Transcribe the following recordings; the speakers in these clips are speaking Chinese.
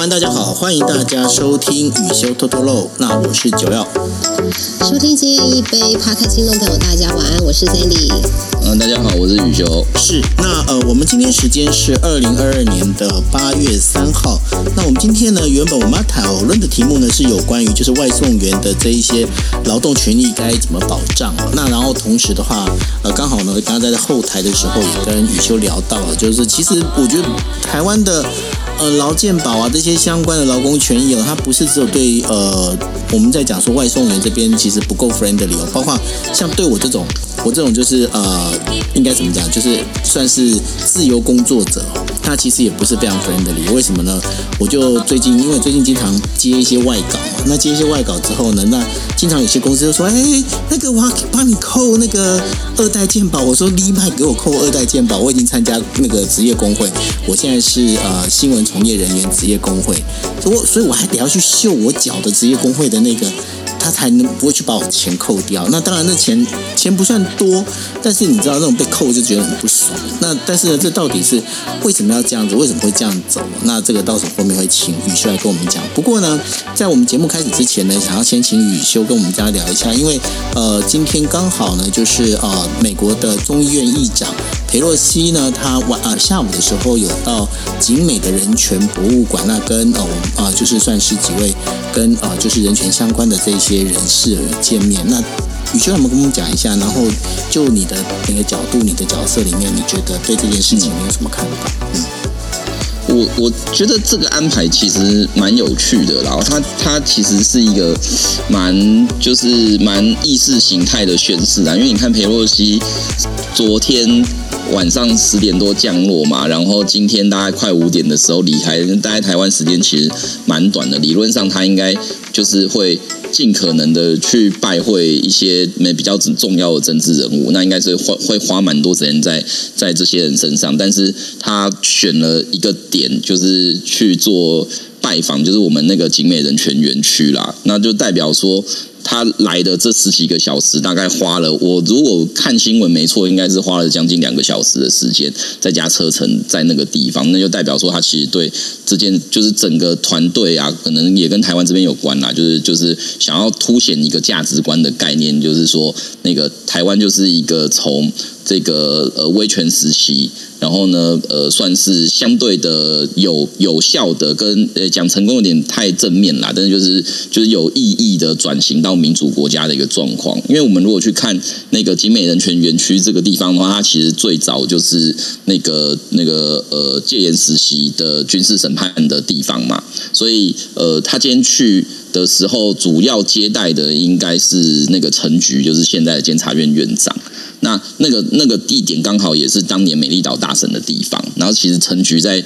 晚大家好，欢迎大家收听雨修偷偷漏。那我是九耀，收听今夜一杯 p 开心动朋友，大家晚安，我是 Sandy。嗯，大家好，我是雨修。是，那呃，我们今天时间是二零二二年的八月三号。那我们今天呢，原本我们要讨论的题目呢，是有关于就是外送员的这一些劳动权益该怎么保障。那然后同时的话，呃，刚好呢，刚刚在后台的时候也跟雨修聊到了，就是其实我觉得台湾的。呃，劳健保啊，这些相关的劳工权益哦，它不是只有对呃，我们在讲说外送员这边其实不够 friendly 哦，包括像对我这种，我这种就是呃，应该怎么讲，就是算是自由工作者，他其实也不是非常 friendly。为什么呢？我就最近因为最近经常接一些外稿嘛，那接一些外稿之后呢，那经常有些公司就说，哎，那个我要帮你扣那个二代健保，我说立马给我扣二代健保，我已经参加那个职业工会，我现在是呃新闻。从业人员职业工会，所以我所以我还得要去秀我缴的职业工会的那个。他才能不会去把我钱扣掉。那当然，那钱钱不算多，但是你知道那种被扣就觉得很不爽。那但是呢，这到底是为什么要这样子？为什么会这样走？那这个到时候后面会请雨修来跟我们讲。不过呢，在我们节目开始之前呢，想要先请雨修跟我们家聊一下，因为呃，今天刚好呢，就是呃，美国的众议院议长裴洛西呢，他晚呃下午的时候有到景美的人权博物馆，那跟哦我们啊就是算是几位跟呃就是人权相关的这些。人士见面，那宇轩，我们跟我们讲一下？然后就你的那个角度，你的角色里面，你觉得对这件事情你有什么看法？嗯，我我觉得这个安排其实蛮有趣的，然后它它其实是一个蛮就是蛮意识形态的宣示啊，因为你看裴洛西昨天。晚上十点多降落嘛，然后今天大概快五点的时候离开。大概台湾时间其实蛮短的，理论上他应该就是会尽可能的去拜会一些没比较重要的政治人物，那应该是会会花蛮多时间在在这些人身上。但是他选了一个点，就是去做拜访，就是我们那个景美人权园区啦，那就代表说。他来的这十几个小时，大概花了我如果看新闻没错，应该是花了将近两个小时的时间，再加车程在那个地方，那就代表说他其实对这件就是整个团队啊，可能也跟台湾这边有关啦，就是就是想要凸显一个价值观的概念，就是说那个台湾就是一个从这个呃威权时期。然后呢，呃，算是相对的有有效的，跟呃讲成功有点太正面啦，但是就是就是有意义的转型到民主国家的一个状况。因为我们如果去看那个集美人权园区这个地方的话，它其实最早就是那个那个呃戒严时期的军事审判的地方嘛，所以呃他今天去的时候，主要接待的应该是那个陈局，就是现在的监察院院长。那那个那个地点刚好也是当年美丽岛大审的地方，然后其实陈局在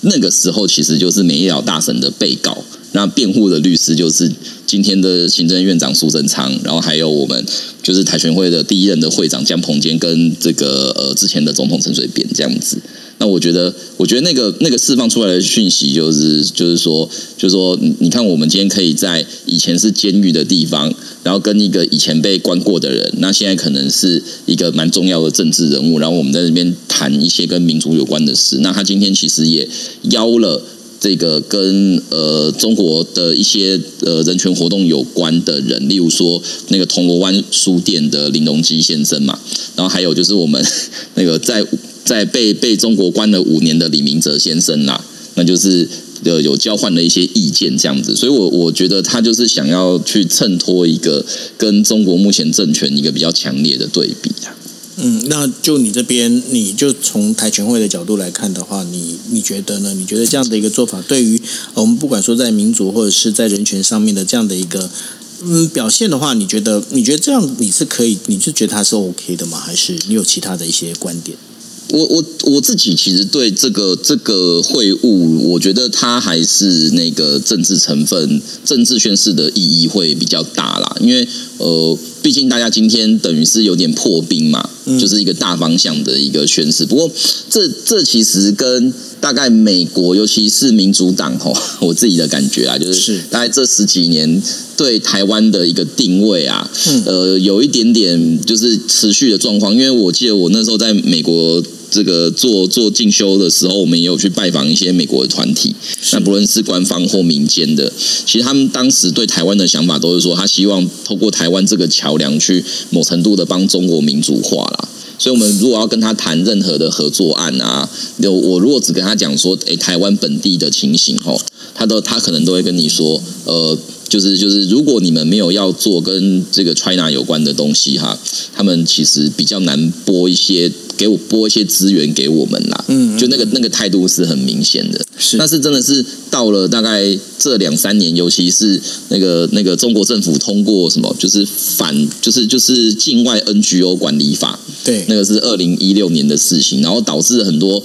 那个时候其实就是美丽岛大审的被告，那辩护的律师就是今天的行政院长苏贞昌，然后还有我们就是台全会的第一任的会长江鹏坚跟这个呃之前的总统陈水扁这样子。那我觉得，我觉得那个那个释放出来的讯息，就是就是说，就是说，你看，我们今天可以在以前是监狱的地方，然后跟一个以前被关过的人，那现在可能是一个蛮重要的政治人物，然后我们在那边谈一些跟民主有关的事。那他今天其实也邀了这个跟呃中国的一些呃人权活动有关的人，例如说那个铜锣湾书店的林隆基先生嘛，然后还有就是我们 那个在。在被被中国关了五年的李明哲先生啦，那就是有有交换了一些意见这样子，所以我我觉得他就是想要去衬托一个跟中国目前政权一个比较强烈的对比啊。嗯，那就你这边，你就从台全会的角度来看的话，你你觉得呢？你觉得这样的一个做法，对于我们不管说在民主或者是在人权上面的这样的一个嗯表现的话，你觉得你觉得这样你是可以，你是觉得它是 OK 的吗？还是你有其他的一些观点？我我我自己其实对这个这个会晤，我觉得它还是那个政治成分、政治宣誓的意义会比较大啦。因为呃，毕竟大家今天等于是有点破冰嘛，就是一个大方向的一个宣誓。不过这这其实跟大概美国，尤其是民主党吼，我自己的感觉啊，就是大概这十几年对台湾的一个定位啊，嗯呃，有一点点就是持续的状况。因为我记得我那时候在美国。这个做做进修的时候，我们也有去拜访一些美国的团体，那不论是官方或民间的，其实他们当时对台湾的想法都是说，他希望透过台湾这个桥梁，去某程度的帮中国民主化啦。所以，我们如果要跟他谈任何的合作案啊，有我如果只跟他讲说，诶，台湾本地的情形吼，他都他可能都会跟你说，呃。就是就是，如果你们没有要做跟这个 China 有关的东西哈，他们其实比较难拨一些给我拨一些资源给我们啦。嗯，就那个那个态度是很明显的。是，但是真的是到了大概这两三年，尤其是那个那个中国政府通过什么，就是反就是就是境外 NGO 管理法。对，那个是二零一六年的事情，然后导致很多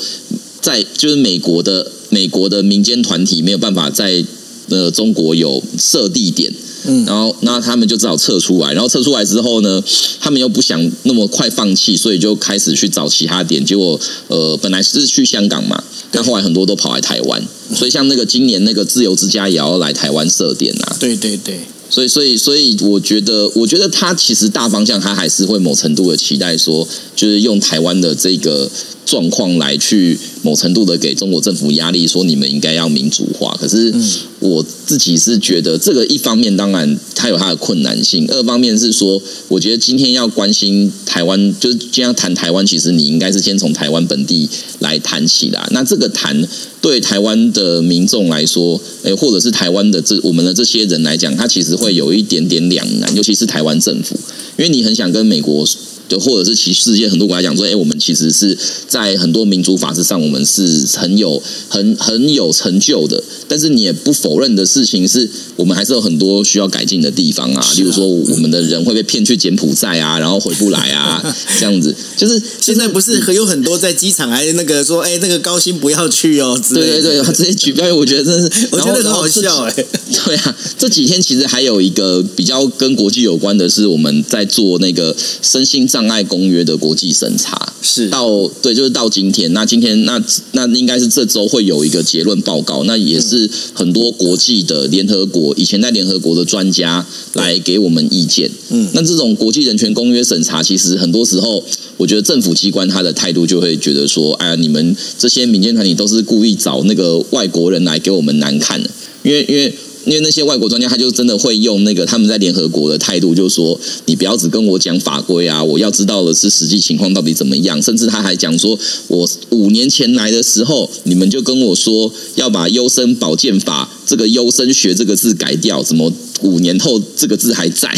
在就是美国的美国的民间团体没有办法在。呃，中国有设地点，嗯，然后那他们就只好撤出来，然后撤出来之后呢，他们又不想那么快放弃，所以就开始去找其他点。结果，呃，本来是去香港嘛，但后来很多都跑来台湾，所以像那个今年那个自由之家也要来台湾设点啊。对对对，所以所以所以，我觉得，我觉得他其实大方向他还是会某程度的期待说，就是用台湾的这个。状况来去某程度的给中国政府压力，说你们应该要民主化。可是我自己是觉得，这个一方面当然它有它的困难性，二方面是说，我觉得今天要关心台湾，就是今天谈台湾，其实你应该是先从台湾本地来谈起啦。那这个谈对台湾的民众来说，诶，或者是台湾的这我们的这些人来讲，他其实会有一点点两难，尤其是台湾政府，因为你很想跟美国。就或者是其世界很多国家讲说，哎，我们其实是在很多民主法制上，我们是很有很很有成就的。但是你也不否认的事情是，我们还是有很多需要改进的地方啊。例如说，我们的人会被骗去柬埔寨啊，然后回不来啊，这样子。就是 现在不是有很多在机场还那个说，哎，那个高薪不要去哦。对对对，他直接举报，我觉得真是，我觉得很好笑哎。对啊，这几天其实还有一个比较跟国际有关的是，我们在做那个身心。障碍公约的国际审查是到对，就是到今天。那今天那那应该是这周会有一个结论报告。那也是很多国际的联合国以前在联合国的专家来给我们意见。嗯，那这种国际人权公约审查，其实很多时候，我觉得政府机关他的态度就会觉得说：“哎呀，你们这些民间团体都是故意找那个外国人来给我们难看的。”因为因为。因为那些外国专家，他就真的会用那个他们在联合国的态度，就是说，你不要只跟我讲法规啊，我要知道的是实际情况到底怎么样。甚至他还讲说，我五年前来的时候，你们就跟我说要把优生保健法这个优生学这个字改掉，怎么五年后这个字还在？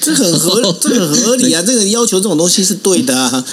这很合，这很合理啊！这个要求这种东西是对的啊。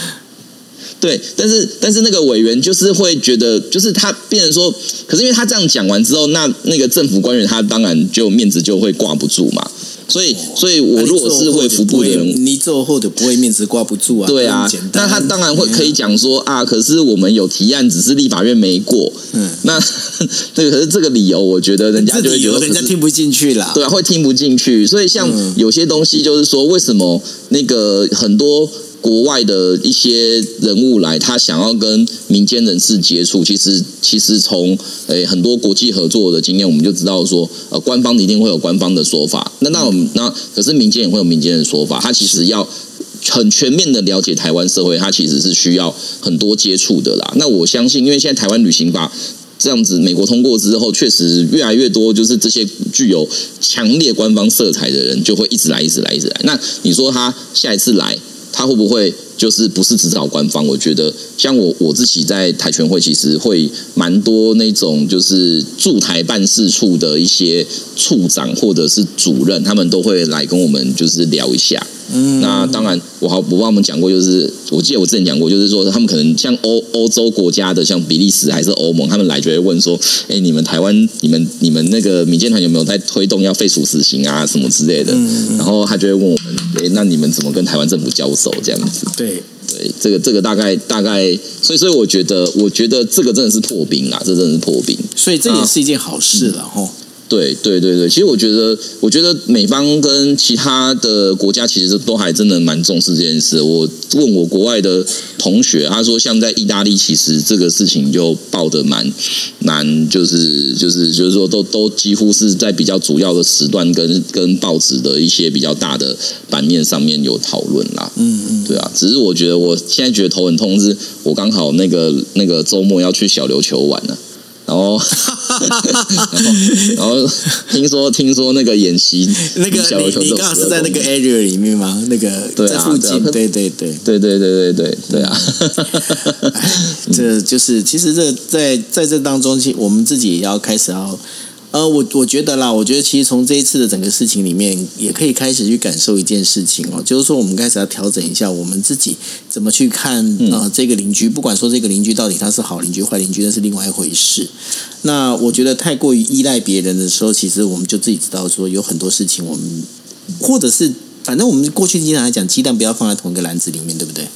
对，但是但是那个委员就是会觉得，就是他变成说，可是因为他这样讲完之后，那那个政府官员他当然就面子就会挂不住嘛。所以，所以我如果是会服部的人，你做后者不会面子挂不住啊。对啊，那他当然会可以讲说啊，可是我们有提案，只是立法院没过。嗯，那 对，可是这个理由，我觉得人家就会觉得人家听不进去啦。对啊，会听不进去。所以像有些东西，就是说，为什么那个很多。国外的一些人物来，他想要跟民间人士接触，其实其实从诶很多国际合作的经验，我们就知道说，呃，官方一定会有官方的说法，那那我们那可是民间也会有民间的说法，他其实要很全面的了解台湾社会，他其实是需要很多接触的啦。那我相信，因为现在台湾旅行法这样子，美国通过之后，确实越来越多就是这些具有强烈官方色彩的人，就会一直来，一直来，一直来。那你说他下一次来？他会不会就是不是只找官方？我觉得像我我自己在台全会，其实会蛮多那种就是驻台办事处的一些处长或者是主任，他们都会来跟我们就是聊一下。嗯，那当然，我好我帮我们讲过，就是我记得我之前讲过，就是说他们可能像欧欧洲国家的，像比利时还是欧盟，他们来就会问说，哎，你们台湾，你们你们那个民间团有没有在推动要废除死刑啊，什么之类的？嗯然后他就会问我们，哎，那你们怎么跟台湾政府交手这样子？对对，这个这个大概大概，所以所以我觉得，我觉得这个真的是破冰啊，这真的是破冰，所以这也是一件好事了哈。对对对对，其实我觉得，我觉得美方跟其他的国家其实都还真的蛮重视这件事。我问我国外的同学，他说像在意大利，其实这个事情就报的蛮蛮，就是就是就是说，都都几乎是在比较主要的时段跟跟报纸的一些比较大的版面上面有讨论啦。嗯嗯，对啊，只是我觉得我现在觉得头很痛，是我刚好那个那个周末要去小琉球玩了。然后，然后听说听说那个演习，那个你你刚好是在那个 area 里面吗？那个对啊，附近，对对对对对对对对对啊！这就是其实这在在这当中，其我们自己也要开始要。呃，我我觉得啦，我觉得其实从这一次的整个事情里面，也可以开始去感受一件事情哦，就是说我们开始要调整一下我们自己怎么去看啊这个邻居，不管说这个邻居到底他是好邻居坏邻居，那是另外一回事。那我觉得太过于依赖别人的时候，其实我们就自己知道说有很多事情，我们或者是反正我们过去经常来讲，鸡蛋不要放在同一个篮子里面，对不对？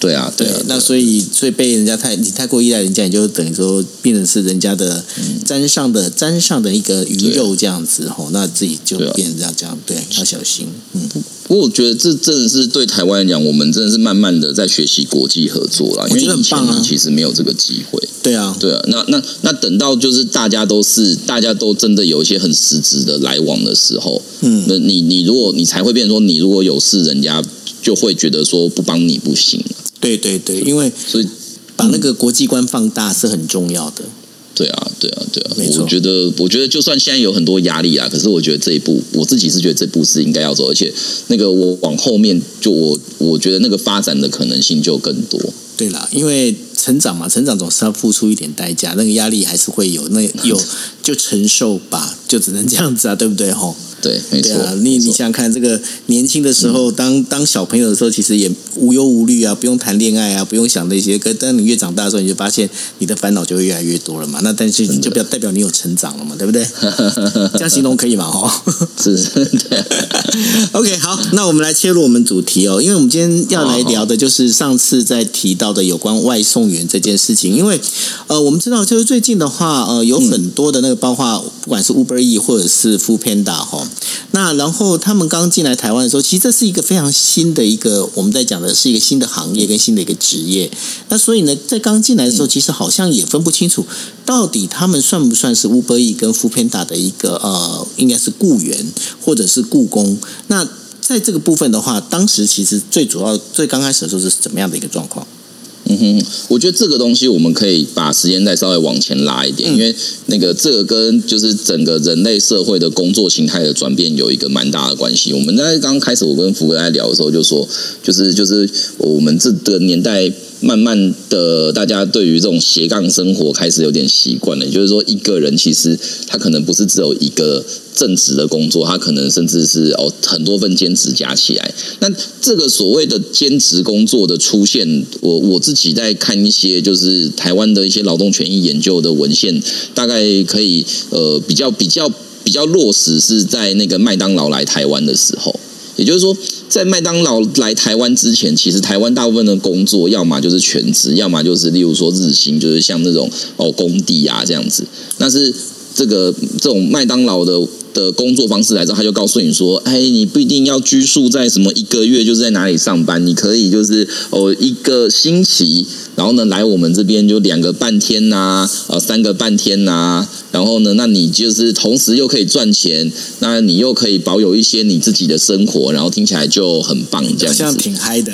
对啊，对，那所以所以被人家太你太过依赖人家，你就等于说变成是人家的沾上的沾上的一个鱼肉这样子吼，那自己就变成这样这样，对，要小心。嗯，不过我觉得这真的是对台湾来讲，我们真的是慢慢的在学习国际合作啦，因为以前其实没有这个机会。对啊，对啊，那那那等到就是大家都是大家都真的有一些很实质的来往的时候，嗯，那你你如果你才会变成说，你如果有事，人家就会觉得说不帮你不行。对对对，因为所以把那个国际观放大是很重要的。对啊，对啊，对啊，我觉得，我觉得就算现在有很多压力啊，可是我觉得这一步，我自己是觉得这步是应该要走，而且那个我往后面就我我觉得那个发展的可能性就更多。对啦，因为成长嘛，成长总是要付出一点代价，那个压力还是会有，那有就承受吧，就只能这样子啊，对不对？吼。对，没错。你你想想看，这个年轻的时候，当当小朋友的时候，其实也无忧无虑啊，不用谈恋爱啊，不用想那些。可当你越长大的时候，你就发现你的烦恼就会越来越多了嘛。那但是你就不要代表你有成长了嘛，对不对？这样形容可以吗？哦，是是，对。OK，好，那我们来切入我们主题哦，因为我们今天要来聊的就是上次在提到的有关外送员这件事情。因为呃，我们知道就是最近的话，呃，有很多的那个包括不管是 Uber E 或者是 Food Panda 哈。那然后他们刚进来台湾的时候，其实这是一个非常新的一个我们在讲的是一个新的行业跟新的一个职业。那所以呢，在刚进来的时候，其实好像也分不清楚到底他们算不算是 Uber E 跟 f o o Panda 的一个呃，应该是雇员或者是雇工。那在这个部分的话，当时其实最主要最刚开始的时候是怎么样的一个状况？嗯哼，我觉得这个东西我们可以把时间再稍微往前拉一点，因为那个这个跟就是整个人类社会的工作形态的转变有一个蛮大的关系。我们在刚开始我跟福哥在聊的时候就说，就是就是我们这个年代。慢慢的，大家对于这种斜杠生活开始有点习惯了。也就是说，一个人其实他可能不是只有一个正职的工作，他可能甚至是哦很多份兼职加起来。那这个所谓的兼职工作的出现，我我自己在看一些就是台湾的一些劳动权益研究的文献，大概可以呃比较比较比较落实是在那个麦当劳来台湾的时候。也就是说，在麦当劳来台湾之前，其实台湾大部分的工作，要么就是全职，要么就是例如说日薪，就是像那种哦工地啊这样子。但是这个这种麦当劳的。的工作方式来之后，他就告诉你说：“哎，你不一定要拘束在什么一个月就是在哪里上班，你可以就是哦一个星期，然后呢来我们这边就两个半天呐，呃三个半天呐，然后呢，那你就是同时又可以赚钱，那你又可以保有一些你自己的生活，然后听起来就很棒，这样子，挺嗨的。”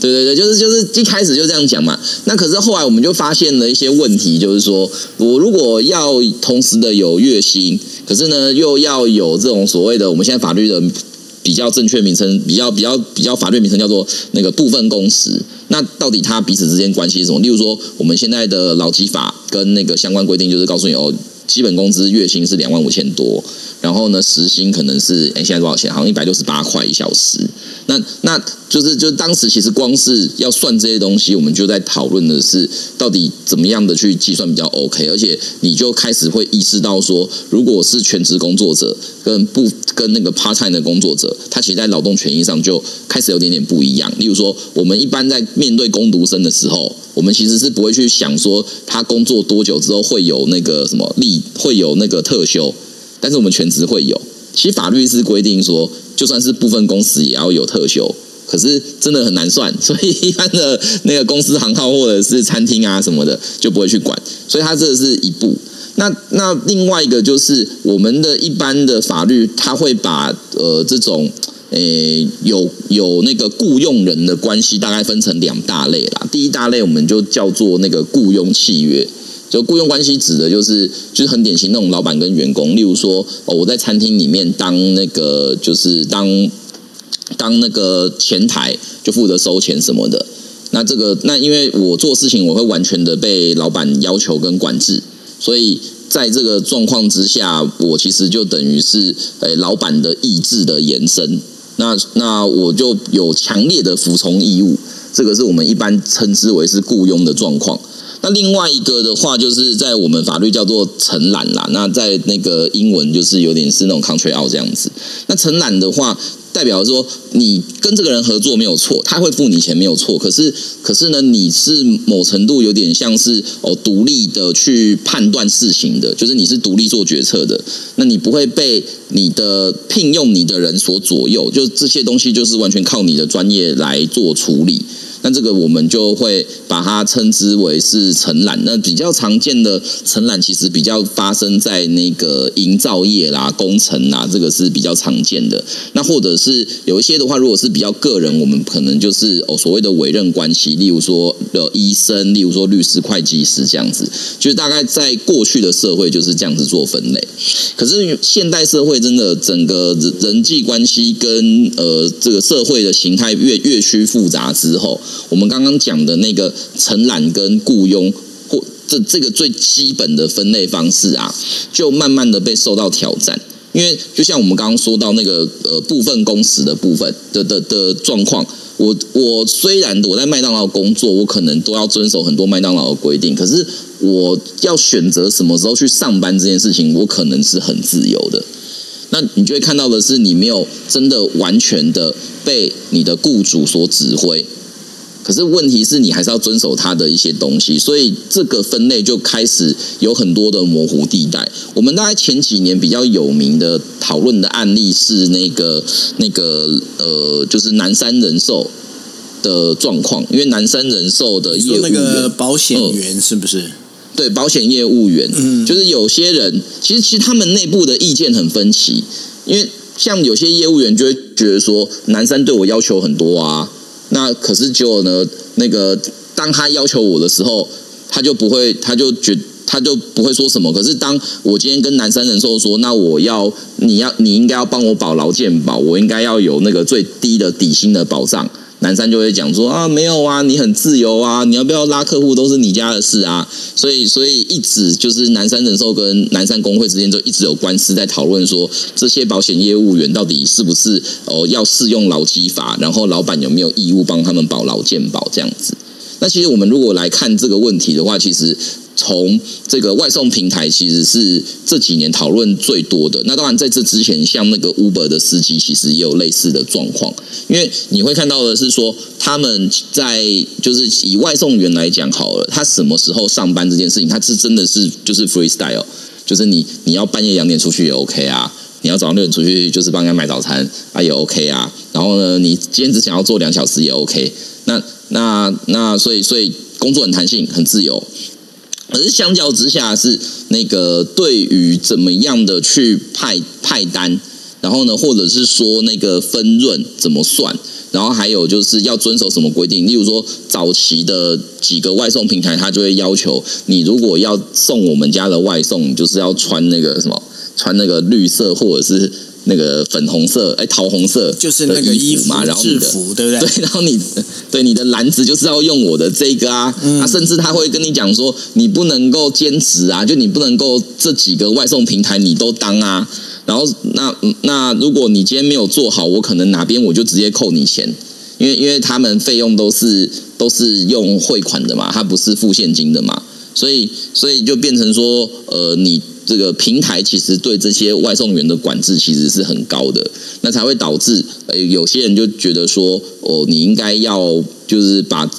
对对对，就是就是一开始就这样讲嘛。那可是后来我们就发现了一些问题，就是说我如果要同时的有月薪，可是呢又要有这种所谓的我们现在法律的比较正确名称，比较比较比较法律名称叫做那个部分工时。那到底它彼此之间关系是什么？例如说我们现在的劳基法跟那个相关规定，就是告诉你哦，基本工资月薪是两万五千多，然后呢时薪可能是哎现在多少钱？好像一百六十八块一小时。那那。就是，就当时其实光是要算这些东西，我们就在讨论的是到底怎么样的去计算比较 OK，而且你就开始会意识到说，如果是全职工作者跟不跟那个 part time 的工作者，他其实在劳动权益上就开始有点点不一样。例如说，我们一般在面对工读生的时候，我们其实是不会去想说他工作多久之后会有那个什么利，会有那个特休。但是我们全职会有。其实法律是规定说，就算是部分公司也要有特休，可是真的很难算，所以一般的那个公司行号或者是餐厅啊什么的就不会去管。所以它这是一步。那那另外一个就是我们的一般的法律，它会把呃这种。诶，有有那个雇佣人的关系，大概分成两大类啦。第一大类我们就叫做那个雇佣契约，就雇佣关系指的就是就是很典型那种老板跟员工，例如说哦，我在餐厅里面当那个就是当当那个前台，就负责收钱什么的。那这个那因为我做事情我会完全的被老板要求跟管制，所以在这个状况之下，我其实就等于是诶老板的意志的延伸。那那我就有强烈的服从义务，这个是我们一般称之为是雇佣的状况。那另外一个的话，就是在我们法律叫做承揽啦。那在那个英文就是有点是那种 contract out 这样子。那承揽的话。代表说，你跟这个人合作没有错，他会付你钱没有错。可是，可是呢，你是某程度有点像是哦，独立的去判断事情的，就是你是独立做决策的。那你不会被你的聘用你的人所左右，就这些东西就是完全靠你的专业来做处理。那这个我们就会把它称之为是承揽。那比较常见的承揽，其实比较发生在那个营造业啦、工程啦，这个是比较常见的。那或者是有一些的话，如果是比较个人，我们可能就是哦所谓的委任关系，例如说的医生，例如说律师、会计师这样子，就是大概在过去的社会就是这样子做分类。可是现代社会真的整个人际关系跟呃这个社会的形态越越趋复杂之后。我们刚刚讲的那个承揽跟雇佣，或这这个最基本的分类方式啊，就慢慢的被受到挑战。因为就像我们刚刚说到那个呃部分工时的部分的的的状况，我我虽然我在麦当劳工作，我可能都要遵守很多麦当劳的规定，可是我要选择什么时候去上班这件事情，我可能是很自由的。那你就会看到的是，你没有真的完全的被你的雇主所指挥。可是问题是你还是要遵守它的一些东西，所以这个分类就开始有很多的模糊地带。我们大概前几年比较有名的讨论的案例是那个那个呃，就是南山人寿的状况，因为南山人寿的业务员保险员是不是？对，保险业务员，嗯，就是有些人其实其实他们内部的意见很分歧，因为像有些业务员就会觉得说，南山对我要求很多啊。那可是结果呢，那个当他要求我的时候，他就不会，他就觉他就不会说什么。可是当我今天跟南山人寿说，那我要你要你应该要帮我保劳健保，我应该要有那个最低的底薪的保障。南山就会讲说啊，没有啊，你很自由啊，你要不要拉客户都是你家的事啊。所以，所以一直就是南山人寿跟南山工会之间就一直有官司在讨论说，这些保险业务员到底是不是哦要适用劳基法，然后老板有没有义务帮他们保劳健保这样子。那其实我们如果来看这个问题的话，其实。从这个外送平台其实是这几年讨论最多的。那当然在这之前，像那个 Uber 的司机其实也有类似的状况。因为你会看到的是说，他们在就是以外送员来讲好了，他什么时候上班这件事情，他是真的是就是 freestyle，就是你你要半夜两点出去也 OK 啊，你要早上六点出去就是帮人家买早餐啊也 OK 啊。然后呢，你今天只想要做两小时也 OK。那那那所以所以工作很弹性，很自由。可是相较之下，是那个对于怎么样的去派派单，然后呢，或者是说那个分润怎么算，然后还有就是要遵守什么规定？例如说，早期的几个外送平台，他就会要求你如果要送我们家的外送，就是要穿那个什么，穿那个绿色或者是。那个粉红色，哎，桃红色，就是那个衣服嘛，然后制服，对不对？对，然后你对你的篮子就是要用我的这个啊，啊，甚至他会跟你讲说，你不能够兼职啊，就你不能够这几个外送平台你都当啊。然后那那如果你今天没有做好，我可能哪边我就直接扣你钱，因为因为他们费用都是都是用汇款的嘛，他不是付现金的嘛，所以所以就变成说，呃，你。这个平台其实对这些外送员的管制其实是很高的，那才会导致呃有些人就觉得说哦，你应该要就是把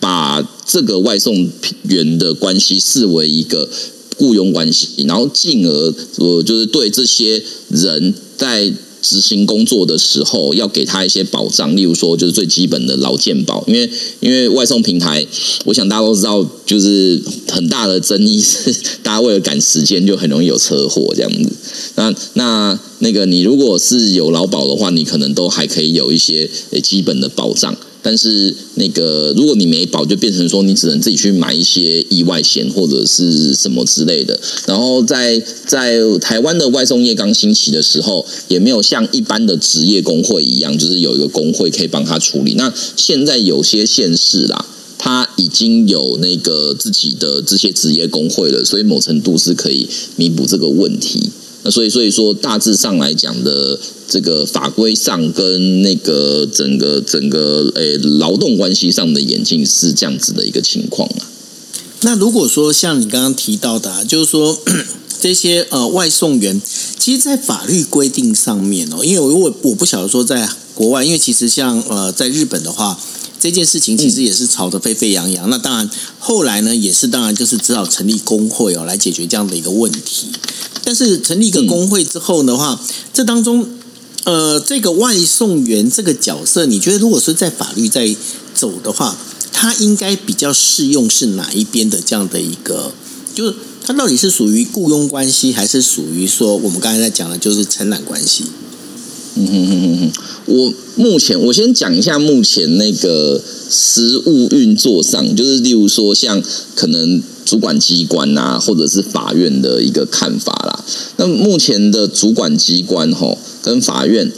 把这个外送员的关系视为一个雇佣关系，然后进而我就是对这些人在。执行工作的时候，要给他一些保障，例如说，就是最基本的劳健保。因为因为外送平台，我想大家都知道，就是很大的争议是，大家为了赶时间，就很容易有车祸这样子。那那那个，你如果是有劳保的话，你可能都还可以有一些基本的保障。但是那个，如果你没保，就变成说你只能自己去买一些意外险或者是什么之类的。然后在在台湾的外送业刚兴起的时候，也没有像一般的职业工会一样，就是有一个工会可以帮他处理。那现在有些县市啦，他已经有那个自己的这些职业工会了，所以某程度是可以弥补这个问题。所以所以说，大致上来讲的。这个法规上跟那个整个整个诶劳动关系上的演进是这样子的一个情况啊。那如果说像你刚刚提到的，啊就是说 这些呃外送员，其实，在法律规定上面哦，因为我我不晓得说在国外，因为其实像呃在日本的话，这件事情其实也是吵得沸沸扬扬。那当然后来呢，也是当然就是只好成立工会哦来解决这样的一个问题。但是成立一个工会之后的话，这当中。呃，这个外送员这个角色，你觉得如果是在法律在走的话，他应该比较适用是哪一边的这样的一个？就是他到底是属于雇佣关系，还是属于说我们刚才在讲的就是承揽关系？嗯哼哼哼哼，我目前我先讲一下目前那个实务运作上，就是例如说像可能主管机关呐，或者是法院的一个看法啦。那目前的主管机关吼。跟法院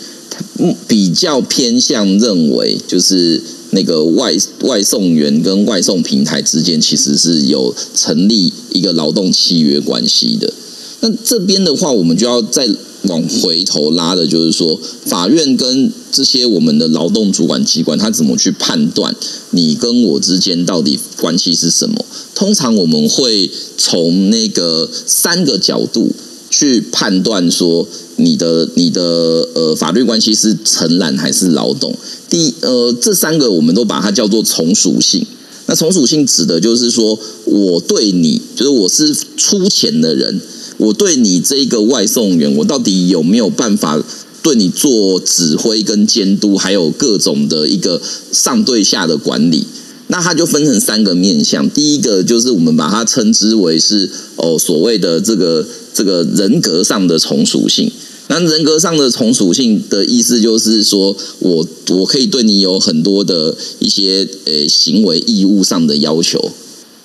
比较偏向认为，就是那个外外送员跟外送平台之间其实是有成立一个劳动契约关系的。那这边的话，我们就要再往回头拉的，就是说，法院跟这些我们的劳动主管机关，他怎么去判断你跟我之间到底关系是什么？通常我们会从那个三个角度去判断说。你的你的呃法律关系是承揽还是劳动？第呃这三个我们都把它叫做从属性。那从属性指的就是说，我对你就是我是出钱的人，我对你这个外送员，我到底有没有办法对你做指挥跟监督，还有各种的一个上对下的管理？那它就分成三个面向。第一个就是我们把它称之为是哦所谓的这个这个人格上的从属性。那人格上的从属性的意思就是说，我我可以对你有很多的一些呃行为义务上的要求，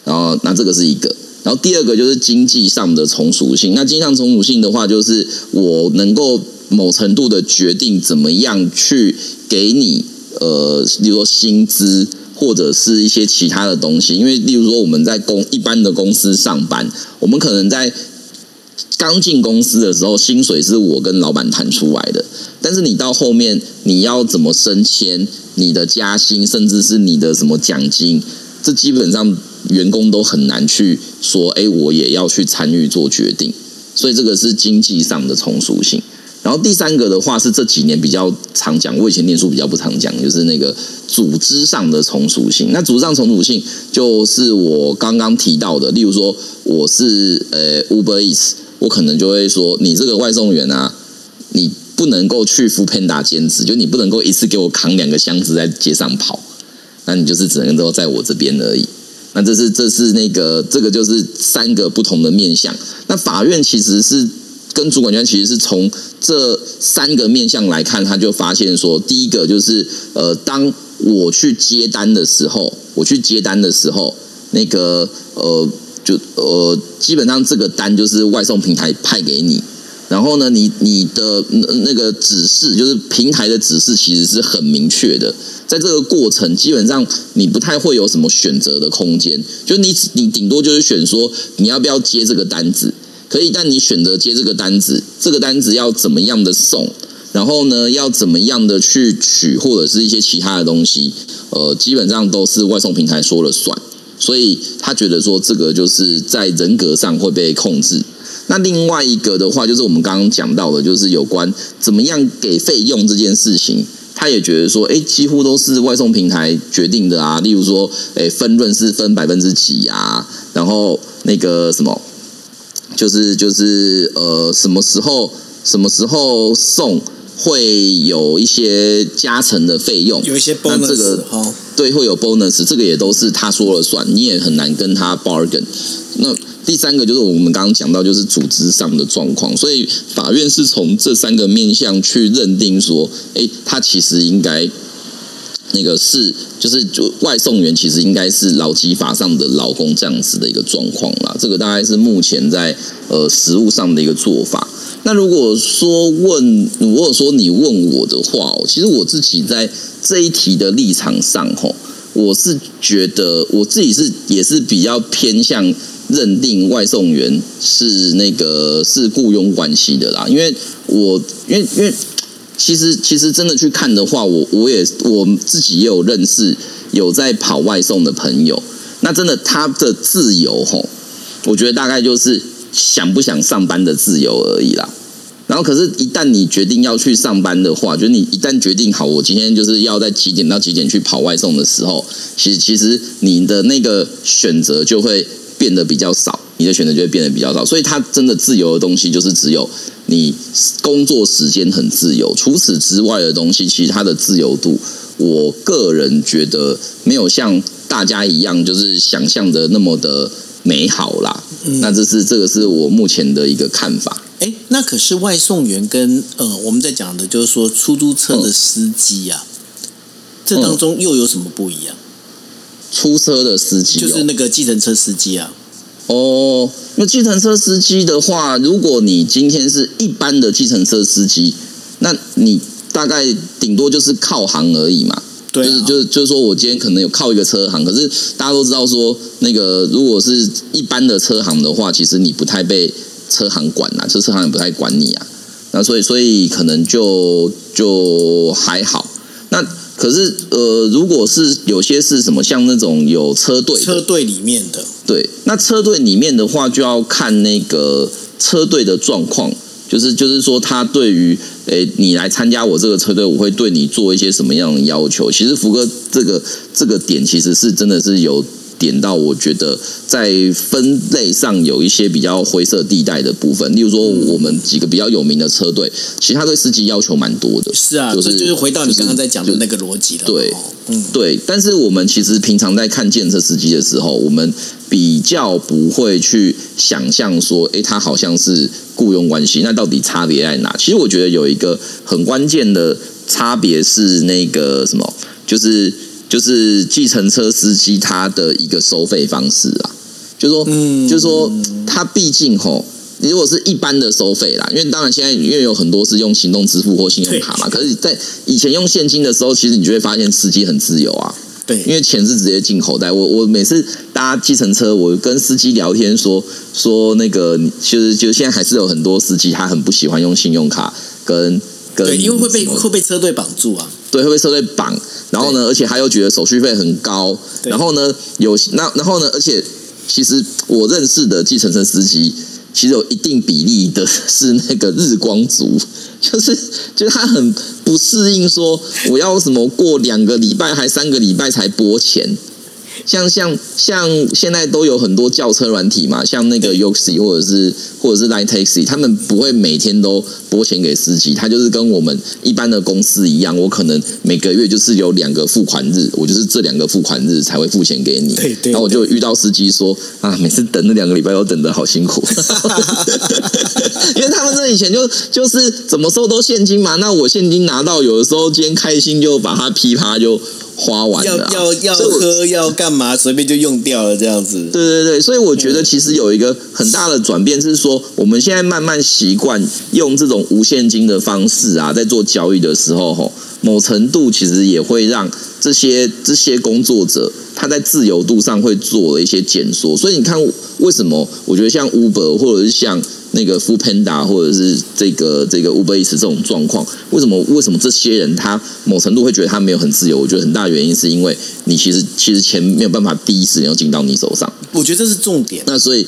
然后那这个是一个，然后第二个就是经济上的从属性。那经济上从属性的话，就是我能够某程度的决定怎么样去给你呃，比如说薪资或者是一些其他的东西。因为例如说我们在公一般的公司上班，我们可能在。刚进公司的时候，薪水是我跟老板谈出来的。但是你到后面，你要怎么升迁、你的加薪，甚至是你的什么奖金，这基本上员工都很难去说。哎，我也要去参与做决定。所以这个是经济上的从属性。然后第三个的话是这几年比较常讲，我以前念书比较不常讲，就是那个组织上的从属性。那组织上从属性就是我刚刚提到的，例如说我是呃 Uber Eats。我可能就会说，你这个外送员啊，你不能够去扶 Panda 兼职，就你不能够一次给我扛两个箱子在街上跑，那你就是只能够在我这边而已。那这是这是那个这个就是三个不同的面向。那法院其实是跟主管权其实是从这三个面向来看，他就发现说，第一个就是呃，当我去接单的时候，我去接单的时候，那个呃。就呃，基本上这个单就是外送平台派给你，然后呢，你你的那个指示就是平台的指示，其实是很明确的。在这个过程，基本上你不太会有什么选择的空间，就你你顶多就是选说你要不要接这个单子，可以，但你选择接这个单子，这个单子要怎么样的送，然后呢，要怎么样的去取，或者是一些其他的东西，呃，基本上都是外送平台说了算。所以他觉得说这个就是在人格上会被控制。那另外一个的话，就是我们刚刚讲到的，就是有关怎么样给费用这件事情，他也觉得说，哎，几乎都是外送平台决定的啊。例如说，哎，分润是分百分之几啊？然后那个什么，就是就是呃，什么时候什么时候送会有一些加成的费用，有一些那 bonus 这个哈，对，会有 bonus，这个也都是他说了算，你也很难跟他 bargain。那第三个就是我们刚刚讲到，就是组织上的状况，所以法院是从这三个面向去认定说，诶，他其实应该那个是就是就外送员其实应该是劳基法上的劳工这样子的一个状况啦。这个大概是目前在呃实务上的一个做法。那如果说问，如果说你问我的话，其实我自己在这一题的立场上，吼，我是觉得我自己是也是比较偏向认定外送员是那个是雇佣关系的啦，因为我因为因为其实其实真的去看的话，我我也我自己也有认识有在跑外送的朋友，那真的他的自由吼，我觉得大概就是想不想上班的自由而已啦。然后，可是，一旦你决定要去上班的话，就是你一旦决定好，我今天就是要在几点到几点去跑外送的时候，其实其实你的那个选择就会变得比较少，你的选择就会变得比较少。所以，它真的自由的东西就是只有你工作时间很自由，除此之外的东西，其实它的自由度，我个人觉得没有像大家一样，就是想象的那么的美好啦。那这是这个是我目前的一个看法。哎，那可是外送员跟呃，我们在讲的就是说出租车的司机啊，这当中又有什么不一样？出车的司机、哦、就是那个计程车司机啊，哦，那计程车司机的话，如果你今天是一般的计程车司机，那你大概顶多就是靠行而已嘛。对啊就是就是就是说我今天可能有靠一个车行，可是大家都知道说，那个如果是一般的车行的话，其实你不太被车行管啦，就车行也不太管你啊。那所以所以可能就就还好。那可是呃，如果是有些是什么像那种有车队车队里面的对，那车队里面的话，就要看那个车队的状况，就是就是说，他对于诶你来参加我这个车队，我会对你做一些什么样的要求？其实福哥这个这个点其实是真的是有点到，我觉得在分类上有一些比较灰色地带的部分。例如说，我们几个比较有名的车队，其实他对司机要求蛮多的。是啊，就是就是回到你刚刚在讲的那个逻辑了。对哦，嗯，对，但是我们其实平常在看建设司机的时候，我们比较不会去想象说，哎，他好像是雇佣关系，那到底差别在哪？其实我觉得有一个很关键的差别是那个什么，就是就是计程车司机他的一个收费方式啊，就说，嗯就说他毕竟吼。你如果是一般的收费啦，因为当然现在因为有很多是用行动支付或信用卡嘛，可是，在以前用现金的时候，其实你就会发现司机很自由啊，对，因为钱是直接进口袋。我我每次搭计程车，我跟司机聊天说说那个，就是就现在还是有很多司机他很不喜欢用信用卡跟跟对，因为会被会被车队绑住啊。对会被车队绑，然后呢，而且他又觉得手续费很高，然后呢有那然后呢，而且其实我认识的计程车司机。其实有一定比例的 是那个日光族，就是就是他很不适应，说我要什么过两个礼拜还三个礼拜才拨钱，像像像现在都有很多轿车软体嘛，像那个 Yoxi 或者是或者是 Line Taxi，他们不会每天都拨钱给司机，他就是跟我们一般的公司一样，我可能每个月就是有两个付款日，我就是这两个付款日才会付钱给你。对对然后我就遇到司机说啊，每次等那两个礼拜都等得好辛苦，因为他们这以前就就是怎么收都现金嘛，那我现金拿到，有的时候今天开心就把它噼啪就花完要了啊、要要所以我喝要干嘛，随便就用掉了这样子。对对对，所以我觉得其实有一个很大的转变是说，我们现在慢慢习惯用这种无现金的方式啊，在做交易的时候，吼，某程度其实也会让这些这些工作者他在自由度上会做了一些减缩。所以你看，为什么我觉得像 Uber 或者是像那个 Food Panda 或者是这个这个 Uber Eats 这种状况，为什么为什么这些人他某程度会觉得他没有很自由？我觉得很大原因是因为你其实其实钱没有办法第一时间就进到你手上。我觉得这是重点。那所以，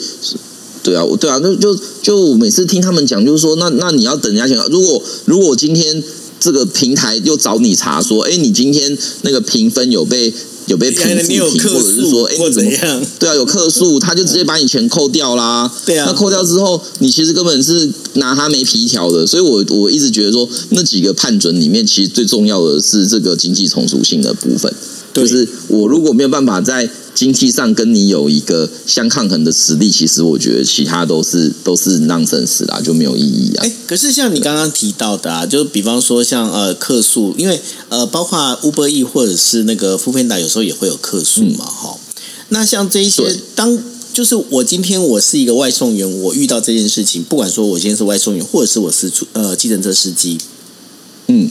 对啊，对啊，就就就我每次听他们讲，就是说，那那你要等人家钱。如果如果今天这个平台又找你查说，哎，你今天那个评分有被有被评你有负评，或者是说，哎，或怎么样？对啊，有客诉，他就直接把你钱扣掉啦。对啊，那扣掉之后，你其实根本是拿他没皮条的。所以我我一直觉得说，那几个判准里面，其实最重要的是这个经济从属性的部分。就是我如果没有办法在经济上跟你有一个相抗衡的实力，其实我觉得其他都是都是 nonsense 啦，就没有意义啊。哎，可是像你刚刚提到的啊，就比方说像呃客诉，因为呃包括 Uber E 或者是那个 f o o p a n d a 有时候也会有客诉嘛，哈。那像这一些，当就是我今天我是一个外送员，我遇到这件事情，不管说我今天是外送员，或者是我是出呃计程车司机，嗯。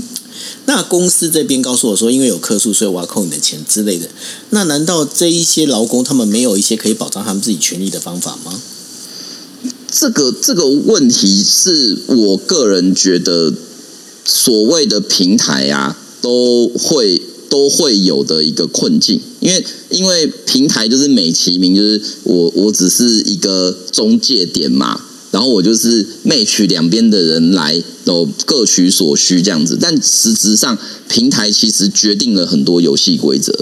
那公司这边告诉我说，因为有客诉，所以我要扣你的钱之类的。那难道这一些劳工他们没有一些可以保障他们自己权利的方法吗？这个这个问题是我个人觉得，所谓的平台啊，都会都会有的一个困境。因为因为平台就是美其名就是我我只是一个中介点嘛。然后我就是 match 两边的人来，都各取所需这样子。但实质上，平台其实决定了很多游戏规则。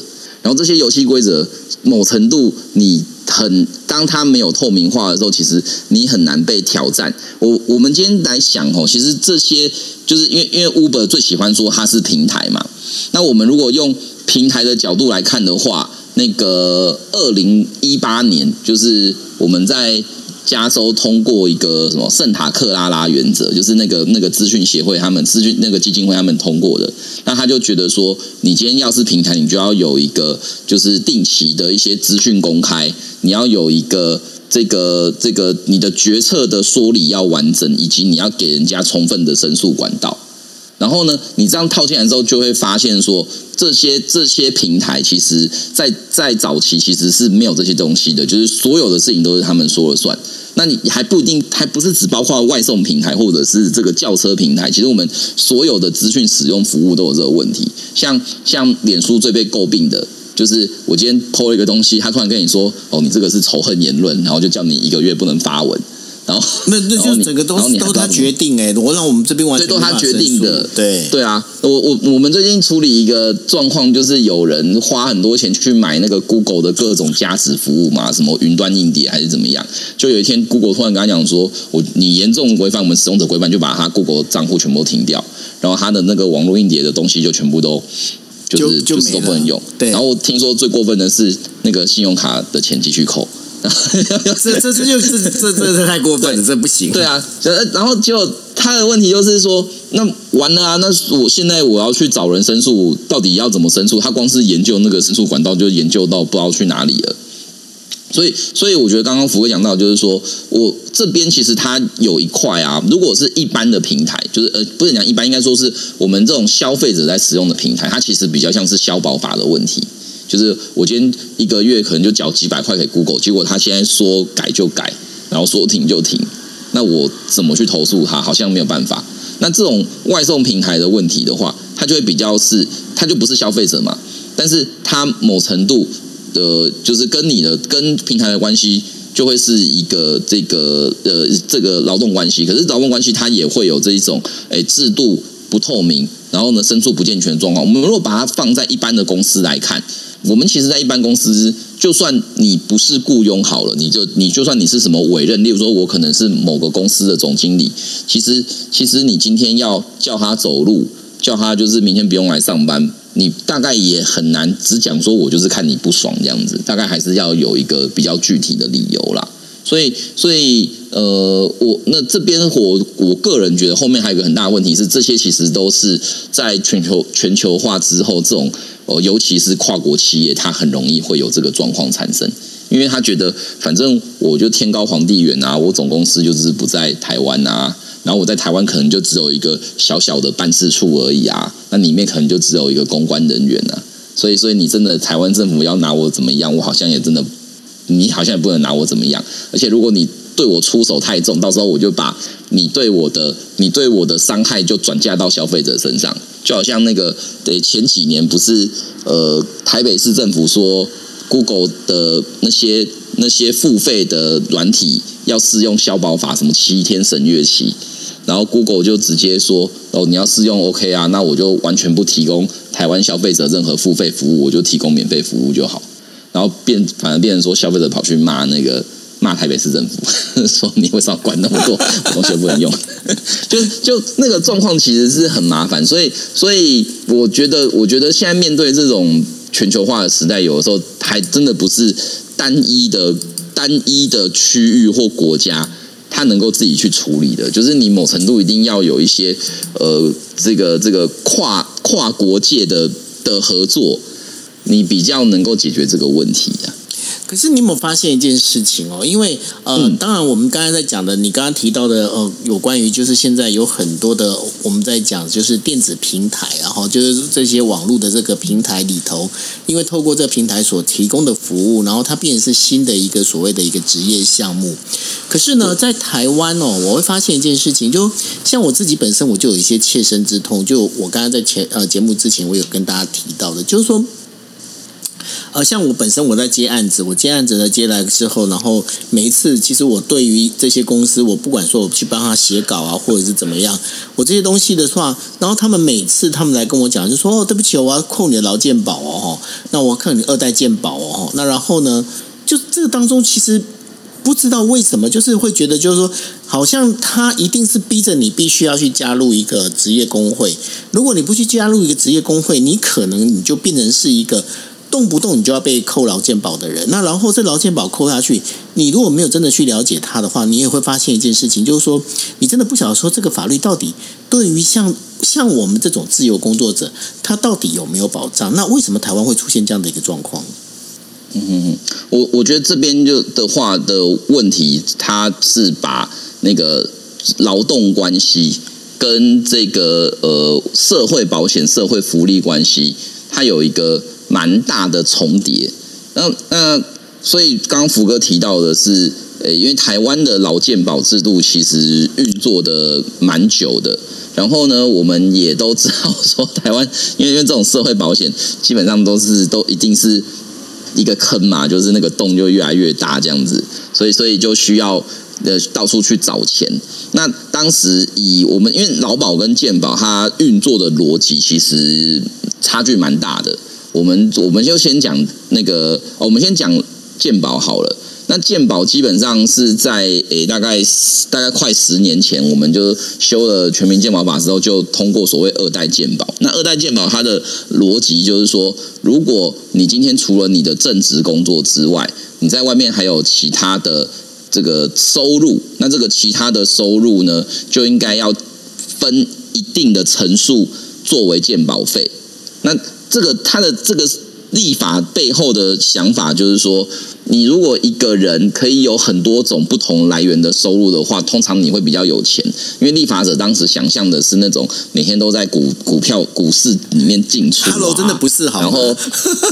然后这些游戏规则，某程度你很当它没有透明化的时候，其实你很难被挑战。我我们今天来想哦，其实这些就是因为因为 Uber 最喜欢说它是平台嘛。那我们如果用平台的角度来看的话，那个二零一八年就是我们在。加州通过一个什么圣塔克拉拉原则，就是那个那个资讯协会他们资讯那个基金会他们通过的。那他就觉得说，你今天要是平台，你就要有一个就是定期的一些资讯公开，你要有一个这个这个你的决策的说理要完整，以及你要给人家充分的申诉管道。然后呢，你这样套进来之后，就会发现说，这些这些平台其实，在在早期其实是没有这些东西的，就是所有的事情都是他们说了算。那你还不一定，还不是只包括外送平台或者是这个轿车平台。其实我们所有的资讯使用服务都有这个问题。像像脸书最被诟病的就是，我今天 po 了一个东西，他突然跟你说：“哦，你这个是仇恨言论。”然后就叫你一个月不能发文。然后那那就整个都都他决定哎，我让我们这边完全都他决定的，对对啊，我我我们最近处理一个状况，就是有人花很多钱去买那个 Google 的各种加值服务嘛，什么云端硬碟还是怎么样，就有一天 Google 突然跟他讲说，我你严重违反我们使用者规范，就把他 Google 账户全部停掉，然后他的那个网络硬碟的东西就全部都就是就是都不能用，对，然后听说最过分的是那个信用卡的钱继续扣。这这这就是这这这太过分了，这不行。对啊，然后就他的问题就是说，那完了啊！那我现在我要去找人申诉，到底要怎么申诉？他光是研究那个申诉管道，就研究到不知道去哪里了。所以，所以我觉得刚刚福哥讲到，就是说我这边其实它有一块啊，如果是一般的平台，就是呃，不是讲一般，应该说是我们这种消费者在使用的平台，它其实比较像是消保法的问题。就是我今天一个月可能就缴几百块给 Google，结果他现在说改就改，然后说停就停，那我怎么去投诉他？好像没有办法。那这种外送平台的问题的话，它就会比较是，它就不是消费者嘛，但是它某程度的，就是跟你的跟平台的关系，就会是一个这个呃这个劳动关系。可是劳动关系它也会有这一种，诶，制度不透明，然后呢，申诉不健全的状况。我们如果把它放在一般的公司来看。我们其实，在一般公司，就算你不是雇佣好了，你就你就算你是什么委任，例如说，我可能是某个公司的总经理，其实其实你今天要叫他走路，叫他就是明天不用来上班，你大概也很难只讲说我就是看你不爽这样子，大概还是要有一个比较具体的理由啦。所以，所以，呃，我那这边我我个人觉得后面还有一个很大的问题是，这些其实都是在全球全球化之后这种。哦，尤其是跨国企业，它很容易会有这个状况产生，因为他觉得反正我就天高皇帝远啊，我总公司就是不在台湾啊，然后我在台湾可能就只有一个小小的办事处而已啊，那里面可能就只有一个公关人员啊，所以所以你真的台湾政府要拿我怎么样，我好像也真的，你好像也不能拿我怎么样，而且如果你对我出手太重，到时候我就把你对我的你对我的伤害就转嫁到消费者身上。就好像那个，对前几年不是呃，台北市政府说，Google 的那些那些付费的软体要适用消保法，什么七天审阅期，然后 Google 就直接说哦，你要试用 OK 啊，那我就完全不提供台湾消费者任何付费服务，我就提供免费服务就好。然后变反而变成说消费者跑去骂那个骂台北市政府，说你为什么管那么多东西不能用？就就那个状况其实是很麻烦，所以所以我觉得我觉得现在面对这种全球化的时代，有的时候还真的不是单一的单一的区域或国家。他能够自己去处理的，就是你某程度一定要有一些呃，这个这个跨跨国界的的合作，你比较能够解决这个问题呀。可是你有没有发现一件事情哦？因为呃，当然我们刚才在讲的，你刚刚提到的呃，有关于就是现在有很多的我们在讲就是电子平台，然后就是这些网络的这个平台里头，因为透过这平台所提供的服务，然后它变成是新的一个所谓的一个职业项目。可是呢，在台湾哦，我会发现一件事情，就像我自己本身我就有一些切身之痛，就我刚刚在前呃节目之前我有跟大家提到的，就是说。呃，像我本身我在接案子，我接案子呢接来之后，然后每一次其实我对于这些公司，我不管说我去帮他写稿啊，或者是怎么样，我这些东西的话，然后他们每次他们来跟我讲，就说哦，对不起，我要扣你的劳健保哦，那我要扣你二代健保哦，那然后呢，就这个当中其实不知道为什么，就是会觉得就是说，好像他一定是逼着你必须要去加入一个职业工会，如果你不去加入一个职业工会，你可能你就变成是一个。动不动你就要被扣劳健保的人，那然后这劳健保扣下去，你如果没有真的去了解他的话，你也会发现一件事情，就是说你真的不晓得说这个法律到底对于像像我们这种自由工作者，他到底有没有保障？那为什么台湾会出现这样的一个状况？嗯，我我觉得这边就的话的问题，他是把那个劳动关系跟这个呃社会保险、社会福利关系，它有一个。蛮大的重叠，那那所以刚福哥提到的是，呃，因为台湾的劳健保制度其实运作的蛮久的，然后呢，我们也都知道说，台湾 因为因为这种社会保险基本上都是都一定是一个坑嘛，就是那个洞就越来越大这样子，所以所以就需要呃到处去找钱。那当时以我们因为劳保跟健保它运作的逻辑其实差距蛮大的。我们我们就先讲那个，我们先讲健保好了。那健保基本上是在诶，大概大概快十年前，我们就修了全民健保法之后，就通过所谓二代健保。那二代健保它的逻辑就是说，如果你今天除了你的正职工作之外，你在外面还有其他的这个收入，那这个其他的收入呢，就应该要分一定的层数作为健保费。那这个他的这个立法背后的想法就是说。你如果一个人可以有很多种不同来源的收入的话，通常你会比较有钱，因为立法者当时想象的是那种每天都在股股票股市里面进出。Hello，真的不是好。然后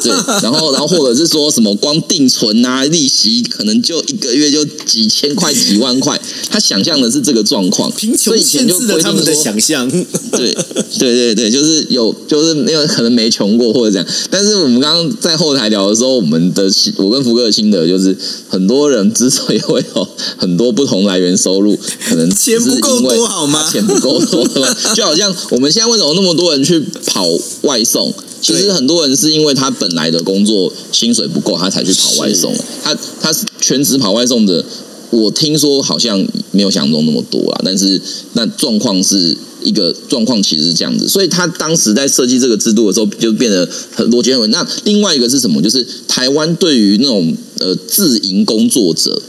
对，然后然后或者是说什么光定存啊，利息可能就一个月就几千块、几万块，他想象的是这个状况。贫穷限制了他们的想象。对对对对，就是有就是没有可能没穷过或者这样。但是我们刚刚在后台聊的时候，我们的我跟福哥的。心得就是很多人之所以会有很多不同来源收入，可能 钱不够多好吗？钱不够多，就好像我们现在为什么那么多人去跑外送？其实很多人是因为他本来的工作薪水不够，他才去跑外送。他他是全职跑外送的，我听说好像没有想象中那么多啊。但是那状况是。一个状况其实是这样子，所以他当时在设计这个制度的时候，就变得很逻辑很稳。那另外一个是什么？就是台湾对于那种呃自营工作者，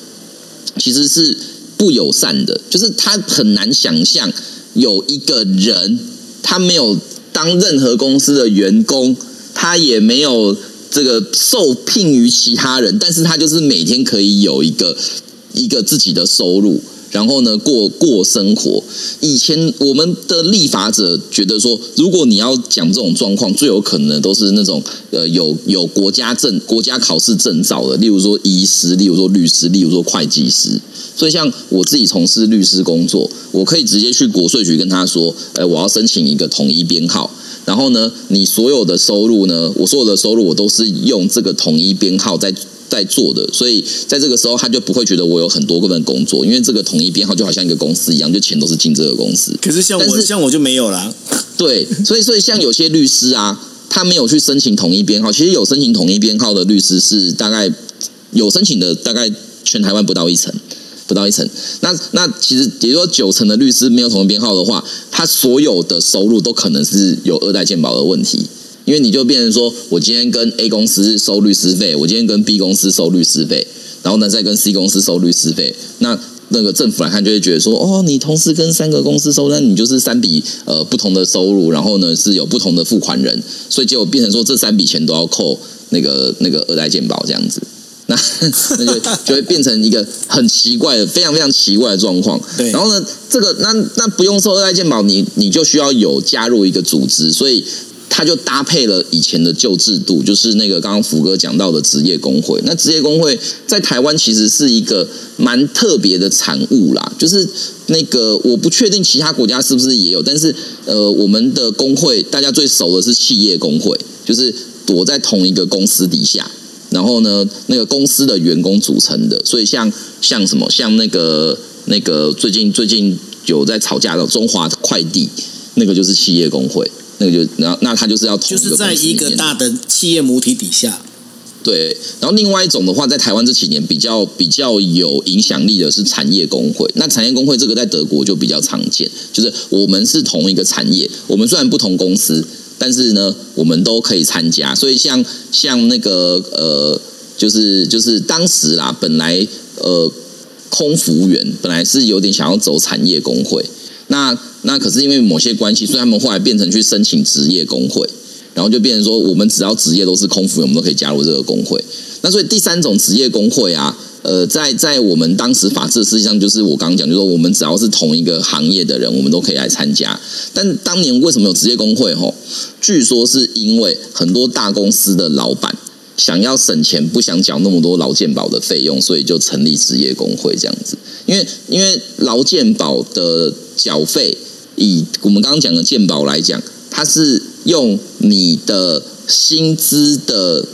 其实是不友善的，就是他很难想象有一个人，他没有当任何公司的员工，他也没有这个受聘于其他人，但是他就是每天可以有一个一个自己的收入。然后呢，过过生活。以前我们的立法者觉得说，如果你要讲这种状况，最有可能都是那种呃有有国家证、国家考试证照的，例如说医师，例如说律师，例如说会计师。所以像我自己从事律师工作，我可以直接去国税局跟他说，哎，我要申请一个统一编号。然后呢，你所有的收入呢，我所有的收入我都是用这个统一编号在在做的，所以在这个时候他就不会觉得我有很多个份工作，因为这个统一编号就好像一个公司一样，就钱都是进这个公司。可是像我，像我就没有啦。对，所以所以像有些律师啊，他没有去申请统一编号，其实有申请统一编号的律师是大概有申请的，大概全台湾不到一层。不到一层，那那其实也就说九成的律师没有统一编号的话，他所有的收入都可能是有二代健保的问题，因为你就变成说我今天跟 A 公司收律师费，我今天跟 B 公司收律师费，然后呢再跟 C 公司收律师费，那那个政府来看就会觉得说，哦，你同时跟三个公司收，那你就是三笔呃不同的收入，然后呢是有不同的付款人，所以结果变成说这三笔钱都要扣那个那个二代健保这样子。那 那就就会变成一个很奇怪的、非常非常奇怪的状况。对，然后呢，这个那那不用收二代健保，你你就需要有加入一个组织，所以他就搭配了以前的旧制度，就是那个刚刚福哥讲到的职业工会。那职业工会在台湾其实是一个蛮特别的产物啦，就是那个我不确定其他国家是不是也有，但是呃，我们的工会大家最熟的是企业工会，就是躲在同一个公司底下。然后呢，那个公司的员工组成的，所以像像什么，像那个那个最近最近有在吵架的中华快递，那个就是企业工会，那个就然后那他就是要就是在一个大的企业母体底下。对，然后另外一种的话，在台湾这几年比较比较有影响力的是产业工会。那产业工会这个在德国就比较常见，就是我们是同一个产业，我们虽然不同公司。但是呢，我们都可以参加，所以像像那个呃，就是就是当时啦，本来呃，空服务员本来是有点想要走产业工会，那那可是因为某些关系，所以他们后来变成去申请职业工会，然后就变成说，我们只要职业都是空服员，我们都可以加入这个工会。那所以第三种职业工会啊。呃，在在我们当时法制实际上就是我刚刚讲，就是说我们只要是同一个行业的人，我们都可以来参加。但当年为什么有职业工会？吼，据说是因为很多大公司的老板想要省钱，不想缴那么多劳健保的费用，所以就成立职业工会这样子。因为因为劳健保的缴费，以我们刚刚讲的健保来讲，它是用你的薪资的。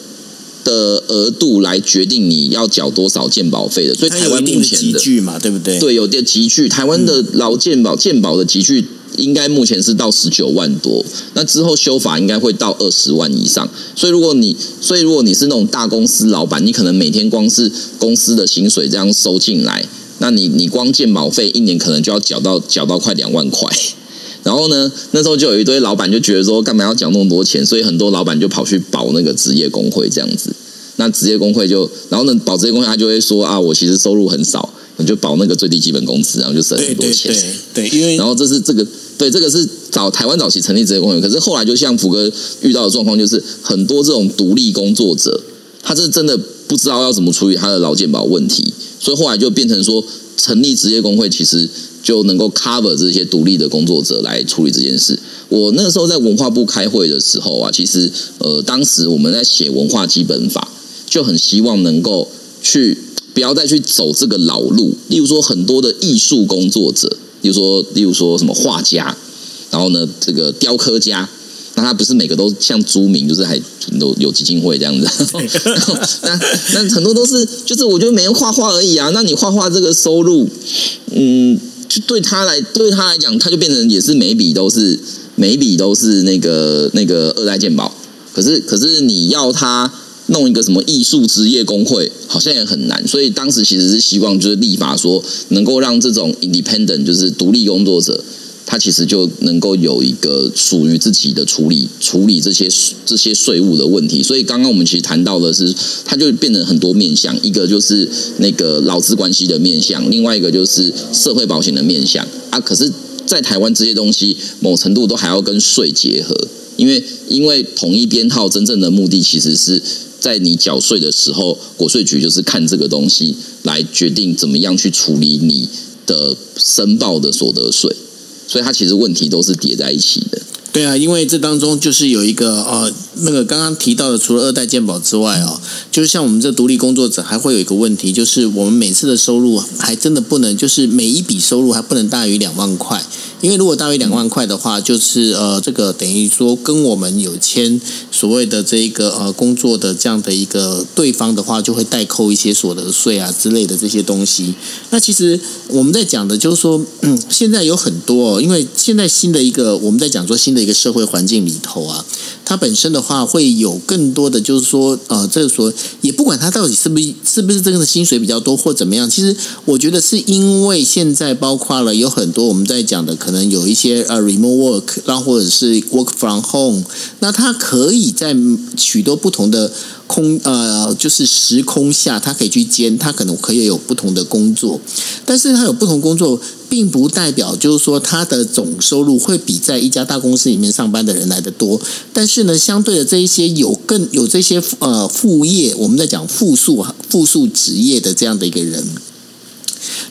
的额度来决定你要缴多少健保费的，所以台湾目前的集嘛，对不对？对，有点集聚。台湾的劳健保健保的集聚应该目前是到十九万多，那之后修法应该会到二十万以上。所以如果你，所以如果你是那种大公司老板，你可能每天光是公司的薪水这样收进来，那你你光建保费一年可能就要缴到缴到快两万块。然后呢，那时候就有一堆老板就觉得说，干嘛要缴那么多钱？所以很多老板就跑去保那个职业工会这样子。那职业工会就，然后呢，保职业工会他就会说啊，我其实收入很少，你就保那个最低基本工资，然后就省很多钱。对，因为然后这是这个，对，这个是早台湾早期成立职业工会，可是后来就像福哥遇到的状况，就是很多这种独立工作者，他是真的不知道要怎么处理他的劳健保问题，所以后来就变成说，成立职业工会其实就能够 cover 这些独立的工作者来处理这件事。我那个时候在文化部开会的时候啊，其实呃，当时我们在写文化基本法。就很希望能够去不要再去走这个老路，例如说很多的艺术工作者，例如说例如说什么画家，然后呢这个雕刻家，那他不是每个都像朱明，就是还都有基金会这样子，那那很多都是就是我觉得每人画画而已啊，那你画画这个收入，嗯，就对他来对他来讲，他就变成也是每笔都是每笔都是那个那个二代鉴宝，可是可是你要他。弄一个什么艺术职业工会，好像也很难，所以当时其实是希望就是立法说，能够让这种 independent 就是独立工作者，他其实就能够有一个属于自己的处理处理这些这些税务的问题。所以刚刚我们其实谈到的是，它就变成很多面向，一个就是那个劳资关系的面向，另外一个就是社会保险的面向啊。可是，在台湾这些东西，某程度都还要跟税结合，因为因为统一编号真正的目的其实是。在你缴税的时候，国税局就是看这个东西来决定怎么样去处理你的申报的所得税，所以它其实问题都是叠在一起的。对啊，因为这当中就是有一个呃，那个刚刚提到的，除了二代健保之外啊，就是像我们这独立工作者，还会有一个问题，就是我们每次的收入还真的不能，就是每一笔收入还不能大于两万块。因为如果大于两万块的话，就是呃，这个等于说跟我们有签所谓的这一个呃工作的这样的一个对方的话，就会代扣一些所得税啊之类的这些东西。那其实我们在讲的就是说，嗯，现在有很多，哦，因为现在新的一个我们在讲说新的一个社会环境里头啊，它本身的话会有更多的就是说，呃，这个说也不管它到底是不是是不是这个薪水比较多或怎么样，其实我觉得是因为现在包括了有很多我们在讲的，可能有一些呃 remote work，然后或者是 work from home，那他可以在许多不同的空呃就是时空下，他可以去兼，他可能可以有不同的工作，但是他有不同工作，并不代表就是说他的总收入会比在一家大公司里面上班的人来的多。但是呢，相对的这一些有更有这些呃副业，我们在讲复数复数职业的这样的一个人。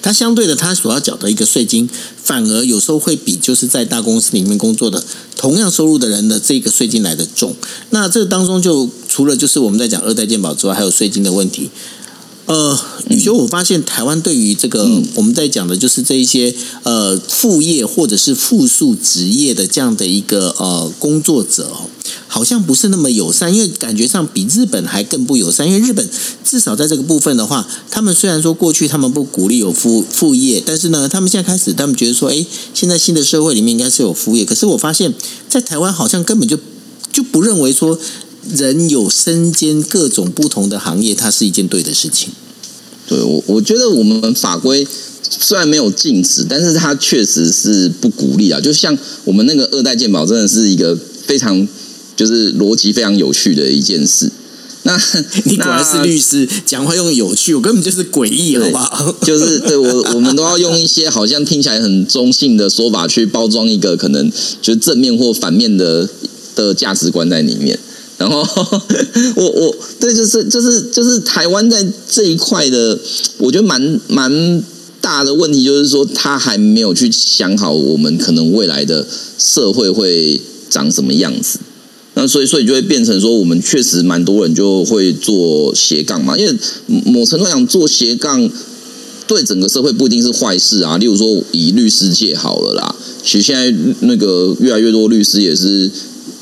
他相对的，他所要缴的一个税金，反而有时候会比就是在大公司里面工作的同样收入的人的这个税金来的重。那这当中就除了就是我们在讲二代健保之外，还有税金的问题。呃，宇修，我发现台湾对于这个我们在讲的就是这一些呃副业或者是复数职业的这样的一个呃工作者哦。好像不是那么友善，因为感觉上比日本还更不友善。因为日本至少在这个部分的话，他们虽然说过去他们不鼓励有副副业，但是呢，他们现在开始，他们觉得说，哎，现在新的社会里面应该是有副业。可是我发现，在台湾好像根本就就不认为说人有身兼各种不同的行业，它是一件对的事情。对我，我觉得我们法规虽然没有禁止，但是它确实是不鼓励啊。就像我们那个二代鉴宝，真的是一个非常。就是逻辑非常有趣的一件事。那 你果然是律师，讲话用有趣，我根本就是诡异，好不好？就是对我，我们都要用一些好像听起来很中性的说法去包装一个可能就是正面或反面的的价值观在里面。然后 我我对就是就是就是台湾在这一块的，我觉得蛮蛮大的问题，就是说他还没有去想好我们可能未来的社会会长什么样子。那所以，所以就会变成说，我们确实蛮多人就会做斜杠嘛。因为某程度上，做斜杠对整个社会不一定是坏事啊。例如说，以律师界好了啦，其实现在那个越来越多律师也是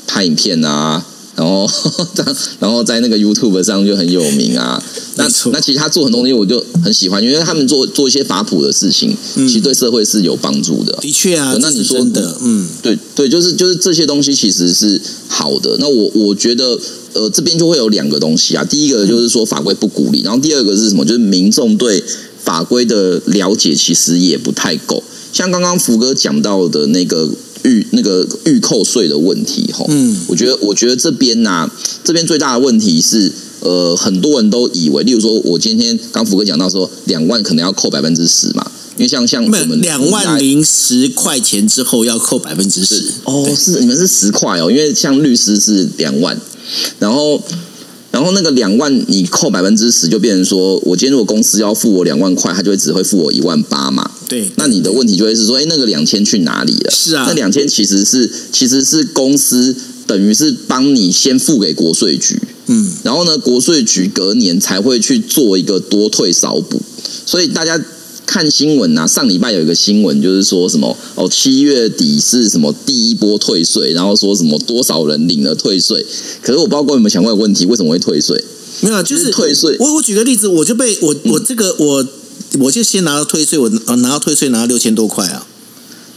拍影片啊。然后，然后在那个 YouTube 上就很有名啊。那那其实他做很多东西，我就很喜欢，因为他们做做一些法普的事情，其实对社会是有帮助的。的确啊，那你说的，嗯，对对，就是就是这些东西其实是好的。那我我觉得，呃，这边就会有两个东西啊。第一个就是说法规不鼓励，然后第二个是什么？就是民众对法规的了解其实也不太够。像刚刚福哥讲到的那个。预那个预扣税的问题，哈，嗯，我觉得我觉得这边呐，这边最大的问题是，呃，很多人都以为，例如说，我今天刚福哥讲到说，两万可能要扣百分之十嘛，因为像像我们两万零十块钱之后要扣百分之十，哦，是你们是十块哦，因为像律师是两万，然后。然后那个两万，你扣百分之十，就变成说，我今天如果公司要付我两万块，他就会只会付我一万八嘛。对。那你的问题就会是说，哎，那个两千去哪里了？是啊。那两千其实是其实是公司等于是帮你先付给国税局，嗯，然后呢，国税局隔年才会去做一个多退少补，所以大家。看新闻啊，上礼拜有一个新闻，就是说什么哦，七月底是什么第一波退税，然后说什么多少人领了退税。可是我不知道各位有没有想过问题，为什么会退税？没有，就是退税。我我举个例子，我就被我我这个我我就先拿到退税，我拿到退税拿了六千多块啊。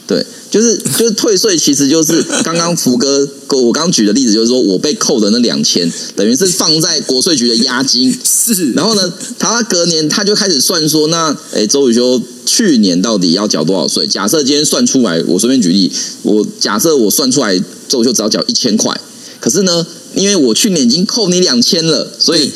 对，就是就是退税，其实就是刚刚福哥我刚举的例子，就是说我被扣的那两千，等于是放在国税局的押金。是，然后呢，他隔年他就开始算说，那哎，周宇修去年到底要缴多少税？假设今天算出来，我随便举例，我假设我算出来，周宇修只要缴一千块，可是呢，因为我去年已经扣你两千了，所以。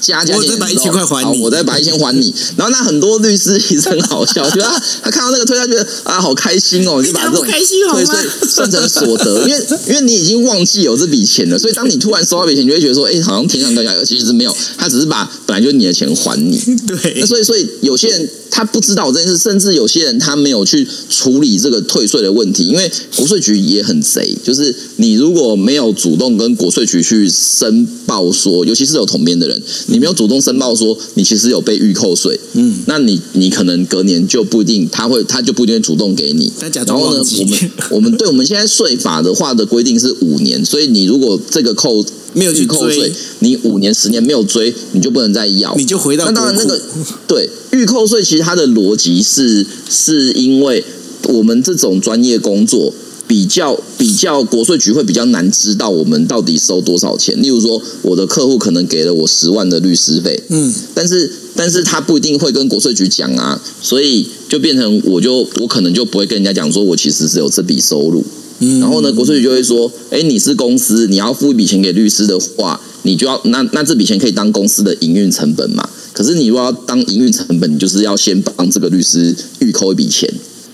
加加减，我再把一千块还你，我再把一千还你。然后那很多律师其实很好笑，觉得他看到那个退，他觉得啊好开心哦，就把这种退税算成所得，因为因为你已经忘记有这笔钱了，所以当你突然收到笔钱，你会觉得说，哎，好像天上掉下来，其实是没有，他只是把本来就是你的钱还你。对，那所以所以有些人。他不知道这件事，甚至有些人他没有去处理这个退税的问题，因为国税局也很贼，就是你如果没有主动跟国税局去申报说，尤其是有同编的人，你没有主动申报说你其实有被预扣税，嗯，那你你可能隔年就不一定他会他就不一定会主动给你。那假然后呢我们 我们对我们现在税法的话的规定是五年，所以你如果这个扣没有去扣税，你五年十年没有追，你就不能再要，你就回到那当然，那个对预扣税，其实它的逻辑是是因为我们这种专业工作比较比较国税局会比较难知道我们到底收多少钱。例如说，我的客户可能给了我十万的律师费，嗯，但是但是他不一定会跟国税局讲啊，所以就变成我就我可能就不会跟人家讲说我其实是有这笔收入。嗯然后呢，国税局就会说，哎，你是公司，你要付一笔钱给律师的话，你就要那那这笔钱可以当公司的营运成本嘛。可是你如果要当营运成本，你就是要先帮这个律师预扣一笔钱，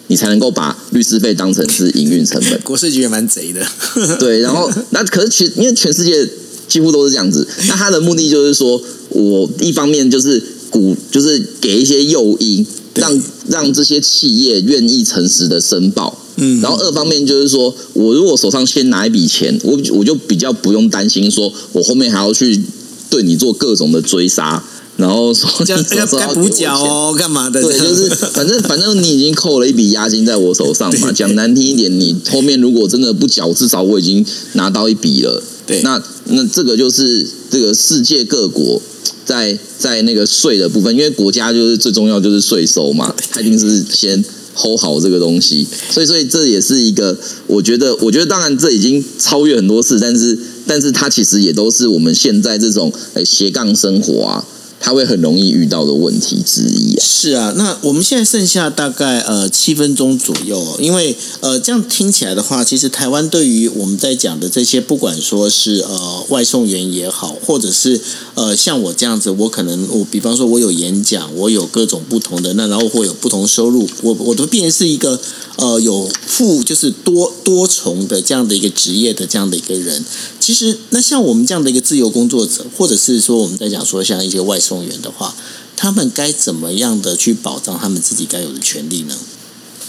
你才能够把律师费当成是营运成本。国税局也蛮贼的，对，然后那可是全因为全世界几乎都是这样子，那他的目的就是说，我一方面就是鼓，就是给一些诱因，对让让这些企业愿意诚实的申报。嗯然后二方面就是说，我如果手上先拿一笔钱，我我就比较不用担心说我后面还要去对你做各种的追杀，然后说你什么时候要该补缴哦，干嘛的？对，就是反正反正你已经扣了一笔押金在我手上嘛。对讲难听一点，你后面如果真的不缴，至少我已经拿到一笔了。对那那这个就是这个世界各国在在那个税的部分，因为国家就是最重要就是税收嘛，他一定是先 hold 好这个东西。所以所以这也是一个，我觉得我觉得当然这已经超越很多次，但是但是它其实也都是我们现在这种诶斜杠生活啊。他会很容易遇到的问题之一啊。是啊，那我们现在剩下大概呃七分钟左右，因为呃这样听起来的话，其实台湾对于我们在讲的这些，不管说是呃外送员也好，或者是呃像我这样子，我可能我比方说我有演讲，我有各种不同的，那然后会有不同收入，我我都变成是一个呃有富就是多多重的这样的一个职业的这样的一个人。其实那像我们这样的一个自由工作者，或者是说我们在讲说像一些外送员的话，他们该怎么样的去保障他们自己该有的权利呢？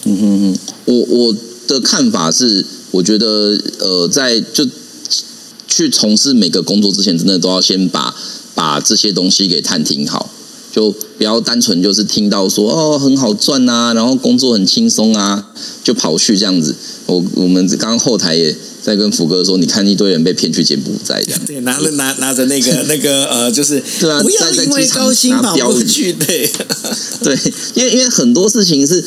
嗯哼哼，我我的看法是，我觉得呃，在就去从事每个工作之前，真的都要先把把这些东西给探听好，就不要单纯就是听到说哦很好赚啊，然后工作很轻松啊，就跑去这样子。我我们刚刚后台也在跟福哥说，你看一堆人被骗去柬埔寨这样。对，拿了拿拿着那个那个呃，就是 对啊不要因为高薪跑过去，对，对，因为因为很多事情是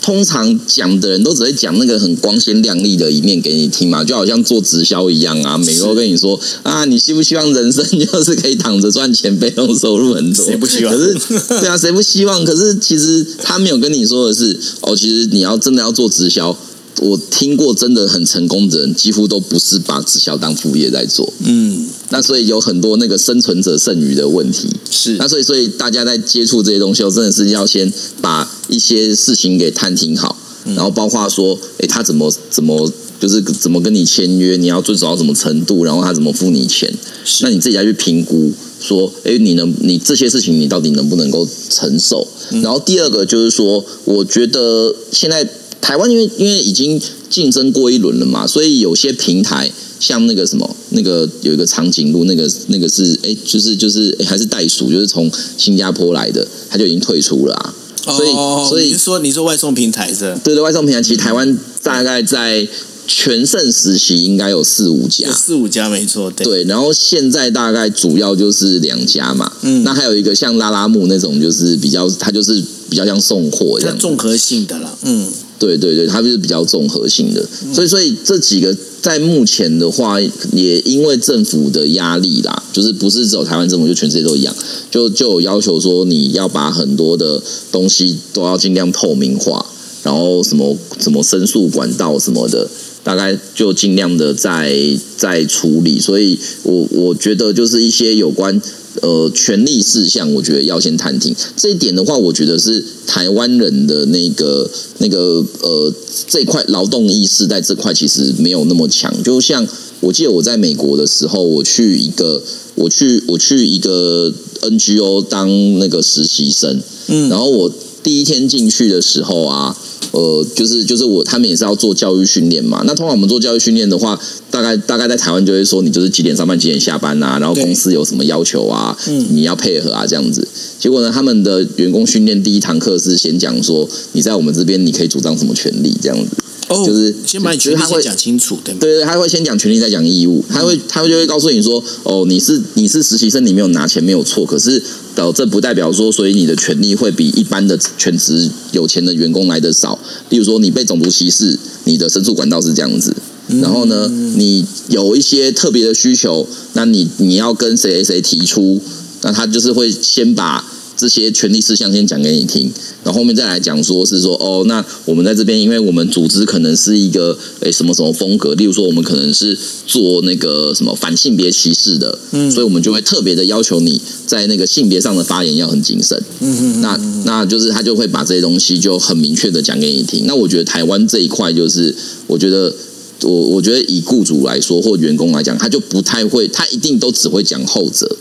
通常讲的人都只会讲那个很光鲜亮丽的一面给你听嘛，就好像做直销一样啊，每个都跟你说啊，你希不希望人生 就是可以躺着赚钱，被动收入很多？谁不希望可是对啊，谁不希望？可是其实他没有跟你说的是，哦，其实你要真的要做直销。我听过真的很成功的人，几乎都不是把直销当副业在做。嗯，那所以有很多那个生存者剩余的问题。是那所以，所以大家在接触这些东西后，真的是要先把一些事情给探听好，然后包括说，诶，他怎么怎么就是怎么跟你签约，你要遵守到什么程度，然后他怎么付你钱，是那你自己要去评估，说，哎，你能你这些事情你到底能不能够承受？然后第二个就是说，我觉得现在台湾因为因为已经竞争过一轮了嘛，所以有些平台。像那个什么，那个有一个长颈鹿，那个那个是哎，就是就是诶还是袋鼠，就是从新加坡来的，他就已经退出了啊。所以哦所以你说你说外送平台是吧？对对，外送平台其实台湾大概在全盛时期应该有四五家，四五家没错，对，对，然后现在大概主要就是两家嘛，嗯那还有一个像拉拉木那种，就是比较它就是比较像送货这样综合性的了，嗯，对对对，它就是比较综合性的，所以所以这几个在目前的话，也因为政府的压力啦，就是不是只有台湾政府，就全世界都一样，就就有要求说你要把很多的东西都要尽量透明化，然后什么什么申诉管道什么的，大概就尽量的在在处理，所以我我觉得就是一些有关呃权利事项，我觉得要先探听。这一点的话，我觉得是台湾人的那个那个呃这块劳动意识在这块其实没有那么强，就像我记得我在美国的时候，我去一个我去我去一个 NGO 当那个实习生，嗯。然后我。第一天进去的时候啊，呃，就是就是我他们也是要做教育训练嘛。那通常我们做教育训练的话，大概大概在台湾就会说你就是几点上班几点下班啊，然后公司有什么要求啊，嗯你要配合啊这样子。结果呢，他们的员工训练第一堂课是先讲说你在我们这边你可以主张什么权利这样子。哦，就是先把你权利先讲清楚，对吗？对对，他会先讲权利，再讲义务。他会他会就会告诉你说，哦，你是你是实习生，你没有拿钱没有错，可是呃，这不代表说，所以你的权利会比一般的全职有钱的员工来的少。例如说，你被种族歧视，你的申诉管道是这样子。然后呢，你有一些特别的需求，那你你要跟谁谁谁提出，那他就是会先把这些权利事项先讲给你听，然后后面再来讲说是说哦，那我们在这边，因为我们组织可能是一个诶什么什么风格，例如说我们可能是做那个什么反性别歧视的，嗯所以我们就会特别的要求你在那个性别上的发言要很谨慎。嗯嗯那那就是他就会把这些东西就很明确的讲给你听。那我觉得台湾这一块就是，我觉得我我觉得以雇主来说或员工来讲，他就不太会，他一定都只会讲后者。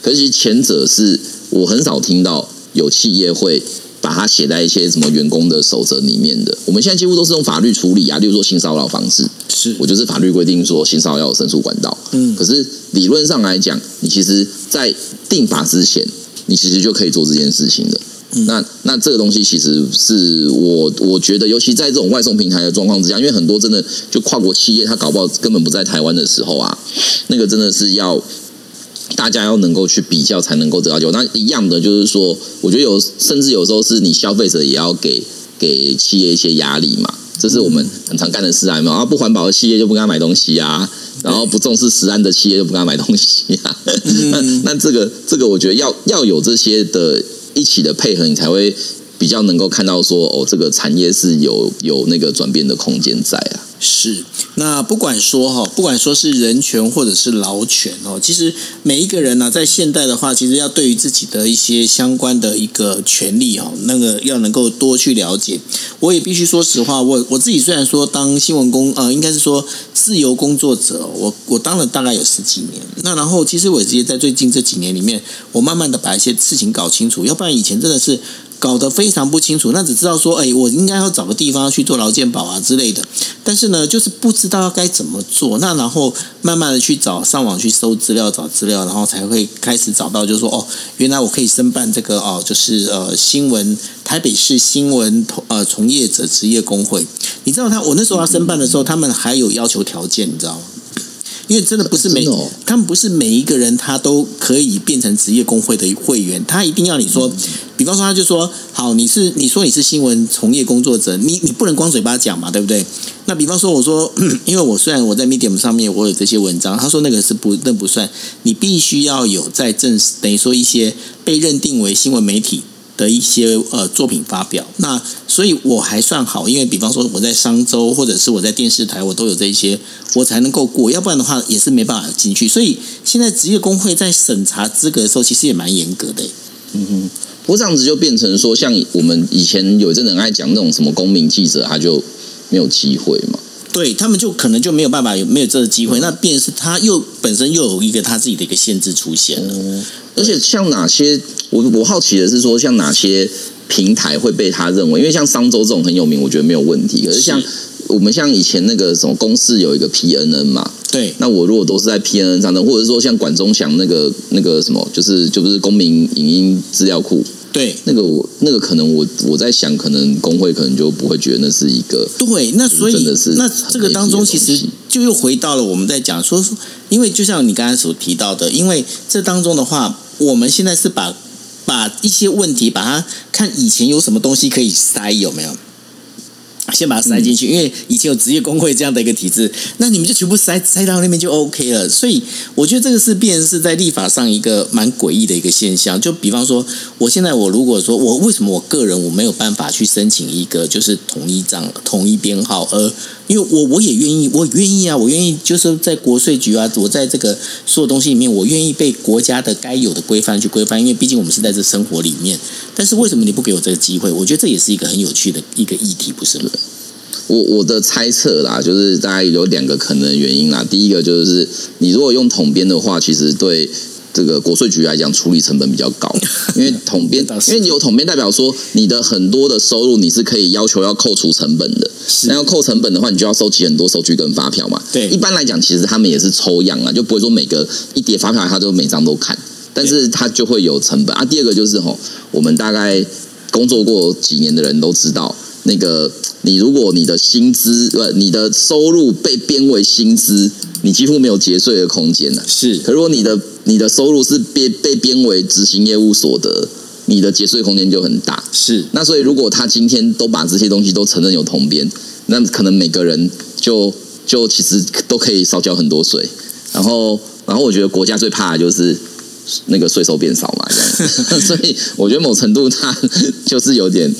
可是前者是我很少听到有企业会把它写在一些什么员工的守则里面的。我们现在几乎都是用法律处理啊，例如说性骚扰防治，是我就是法律规定说性骚扰要有申诉管道。嗯可是理论上来讲，你其实，在定法之前，你其实就可以做这件事情的。嗯那那这个东西其实是我我觉得，尤其在这种外送平台的状况之下，因为很多真的就跨国企业，它搞不好根本不在台湾的时候啊，那个真的是要大家要能够去比较，才能够得到结果。那一样的就是说，我觉得有甚至有时候是你消费者也要给给企业一些压力嘛，这是我们很常干的事啊，有没有啊，不环保的企业就不跟他买东西啊，然后不重视食安的企业就不跟他买东西啊。那那这个这个，我觉得要要有这些的一起的配合，你才会比较能够看到说，哦，这个产业是有有那个转变的空间在啊。是，那不管说哈，不管说是人权或者是劳权哦，其实每一个人呢、在现代的话，其实要对于自己的一些相关的一个权利哦，那个要能够多去了解。我也必须说实话，我我自己虽然说当新闻工呃，应该是说自由工作者，我我当了大概有十几年。那然后其实我也直接在最近这几年里面，我慢慢的把一些事情搞清楚，要不然以前真的是。搞得非常不清楚，那只知道说，哎，我应该要找个地方去做劳健保啊之类的，但是呢，就是不知道该怎么做。那然后慢慢的去找上网去搜资料，找资料，然后才会开始找到，就是说，哦，原来我可以申办这个哦，就是呃新闻台北市新闻呃从业者职业工会。你知道他我那时候要申办的时候，他们还有要求条件，你知道吗？因为真的不是每、他们不是每一个人他都可以变成职业工会的会员，他一定要你说，比方说他就说，好，你是你说你是新闻从业工作者，你你不能光嘴巴讲嘛，对不对？那比方说我说，因为我虽然我在 Medium 上面我有这些文章，他说那个是不那不算，你必须要有在正式等于说一些被认定为新闻媒体。的一些呃作品发表，那所以我还算好，因为比方说我在商周或者是我在电视台，我都有这些，我才能够过，要不然的话也是没办法进去。所以现在职业工会在审查资格的时候，其实也蛮严格的。不过这样子就变成说，像我们以前有一阵子很爱讲那种什么公民记者，他就没有机会嘛。对他们就可能就没有办法有没有这个机会，那便是他又本身又有一个他自己的一个限制出现了。而且像哪些，我我好奇的是说，像哪些平台会被他认为，因为像商周这种很有名，我觉得没有问题。可是像是我们像以前那个什么公司有一个 PNN 嘛，对，那我如果都是在 PNN 上的，或者说像管中祥那个那个什么，就是就不是公民影音资料库，对，那个我那个可能我我在想，可能工会可能就不会觉得那是一个对，那所以真的是那这个当中其实就又回到了我们在讲说，因为就像你刚才所提到的，因为这当中的话，我们现在是把把一些问题，把它看以前有什么东西可以塞，有没有？先把它塞进去，因为以前有职业工会这样的一个体制，那你们就全部塞塞到那边就 OK 了。所以我觉得这个是变成是在立法上一个蛮诡异的一个现象。就比方说，我现在我如果说我为什么我个人我没有办法去申请一个就是统一账统一编号，而因为我我也愿意，我愿意啊，我愿意就是在国税局啊，我在这个所有东西里面，我愿意被国家的该有的规范去规范，因为毕竟我们是在这生活里面。但是为什么你不给我这个机会？我觉得这也是一个很有趣的一个议题，不是吗？我我的猜测啦，就是大概有两个可能原因啦。第一个就是你如果用统编的话，其实对这个国税局来讲，处理成本比较高，因为统编，因为你有统编代表说你的很多的收入你是可以要求要扣除成本的，那要扣成本的话，你就要收集很多收据跟发票嘛。对，一般来讲，其实他们也是抽样啊，就不会说每个一叠发票他都每张都看，但是他就会有成本。啊。第二个就是吼，我们大概工作过几年的人都知道，那个你如果你的薪资呃你的收入被编为薪资。你几乎没有节税的空间了。是，可如果你的你的收入是被被编为执行业务所得，你的节税空间就很大。是，那所以如果他今天都把这些东西都承认有同编，那可能每个人就就其实都可以少交很多税。然后，然后我觉得国家最怕的就是那个税收变少嘛，这样。所以我觉得某程度他就是有点。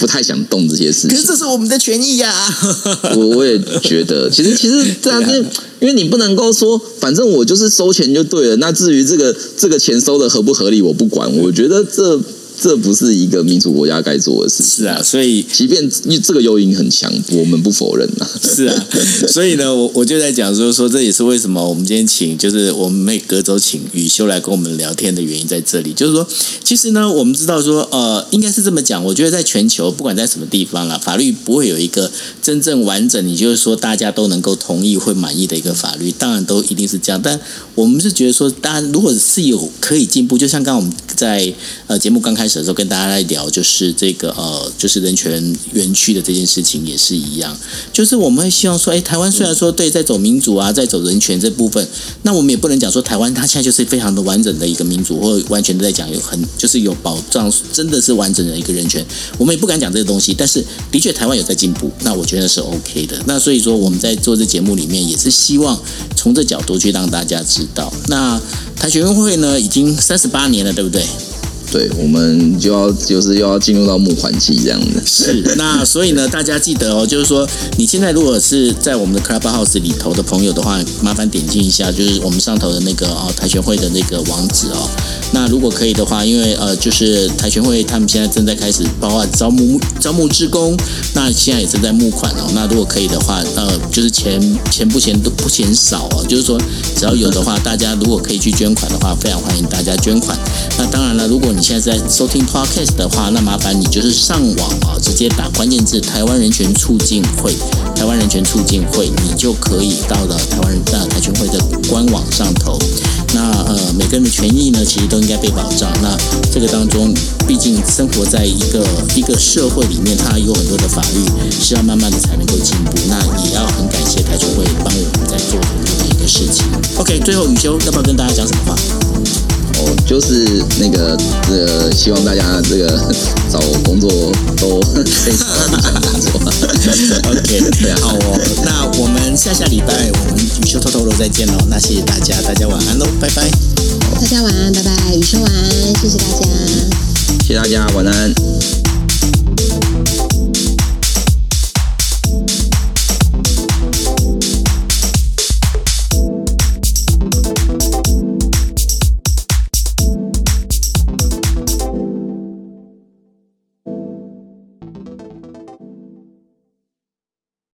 不太想动这些事情，可是这是我们的权益呀。我我也觉得，其实其实这样，子因为你不能够说，反正我就是收钱就对了。那至于这个这个钱收的合不合理，我不管。我觉得这。这不是一个民主国家该做的事。是啊，所以即便这个诱因很强，我们不否认啊。是啊，所以呢，我我就在讲说说，这也是为什么我们今天请，就是我们每隔周请雨修来跟我们聊天的原因在这里。就是说，其实呢，我们知道说，呃，应该是这么讲。我觉得在全球，不管在什么地方啦，法律不会有一个真正完整，你就是说大家都能够同意会满意的一个法律，当然都一定是这样。但我们是觉得说，大家如果是有可以进步，就像刚刚我们在呃节目刚开始。的时候跟大家来聊，就是这个呃，就是人权园区的这件事情也是一样，就是我们会希望说，哎，台湾虽然说对在走民主啊，在走人权这部分，那我们也不能讲说台湾它现在就是非常的完整的一个民主，或完全的在讲有很就是有保障，真的是完整的一个人权，我们也不敢讲这个东西，但是的确台湾有在进步，那我觉得是 OK 的。那所以说我们在做这节目里面也是希望从这角度去让大家知道，那台学会呢已经三十八年了，对不对？对，我们就要就是又要进入到募款期这样的。是，那所以呢，大家记得哦，就是说，你现在如果是在我们的 Clubhouse 里头的朋友的话，麻烦点击一下，就是我们上头的那个哦台学会的那个网址哦。那如果可以的话，因为呃，就是台学会他们现在正在开始包括招募招募志工，那现在也正在募款哦。那如果可以的话，呃，就是钱钱不钱都不嫌少哦，就是说只要有的话，大家如果可以去捐款的话，非常欢迎大家捐款。那当然了，如果你你现在在收听 podcast 的话，那麻烦你就是上网啊，直接打关键字“台湾人权促进会”，台湾人权促进会，你就可以到了台湾人呃台权会的官网上头。那呃，每个人的权益呢，其实都应该被保障。那这个当中，毕竟生活在一个一个社会里面，它有很多的法律是要慢慢的才能够进步。那也要很感谢台权会帮我们在做很多的一个事情。OK，最后雨修要不要跟大家讲什么话？就是那个，呃，希望大家这个找工作都 可以找到理想工作。OK，好哦。那我们下下礼拜我们雨秋偷偷的再见喽。那谢谢大家，大家晚安喽，拜拜。大家晚安，拜拜。雨秋晚安，谢谢大家。谢谢大家，晚安。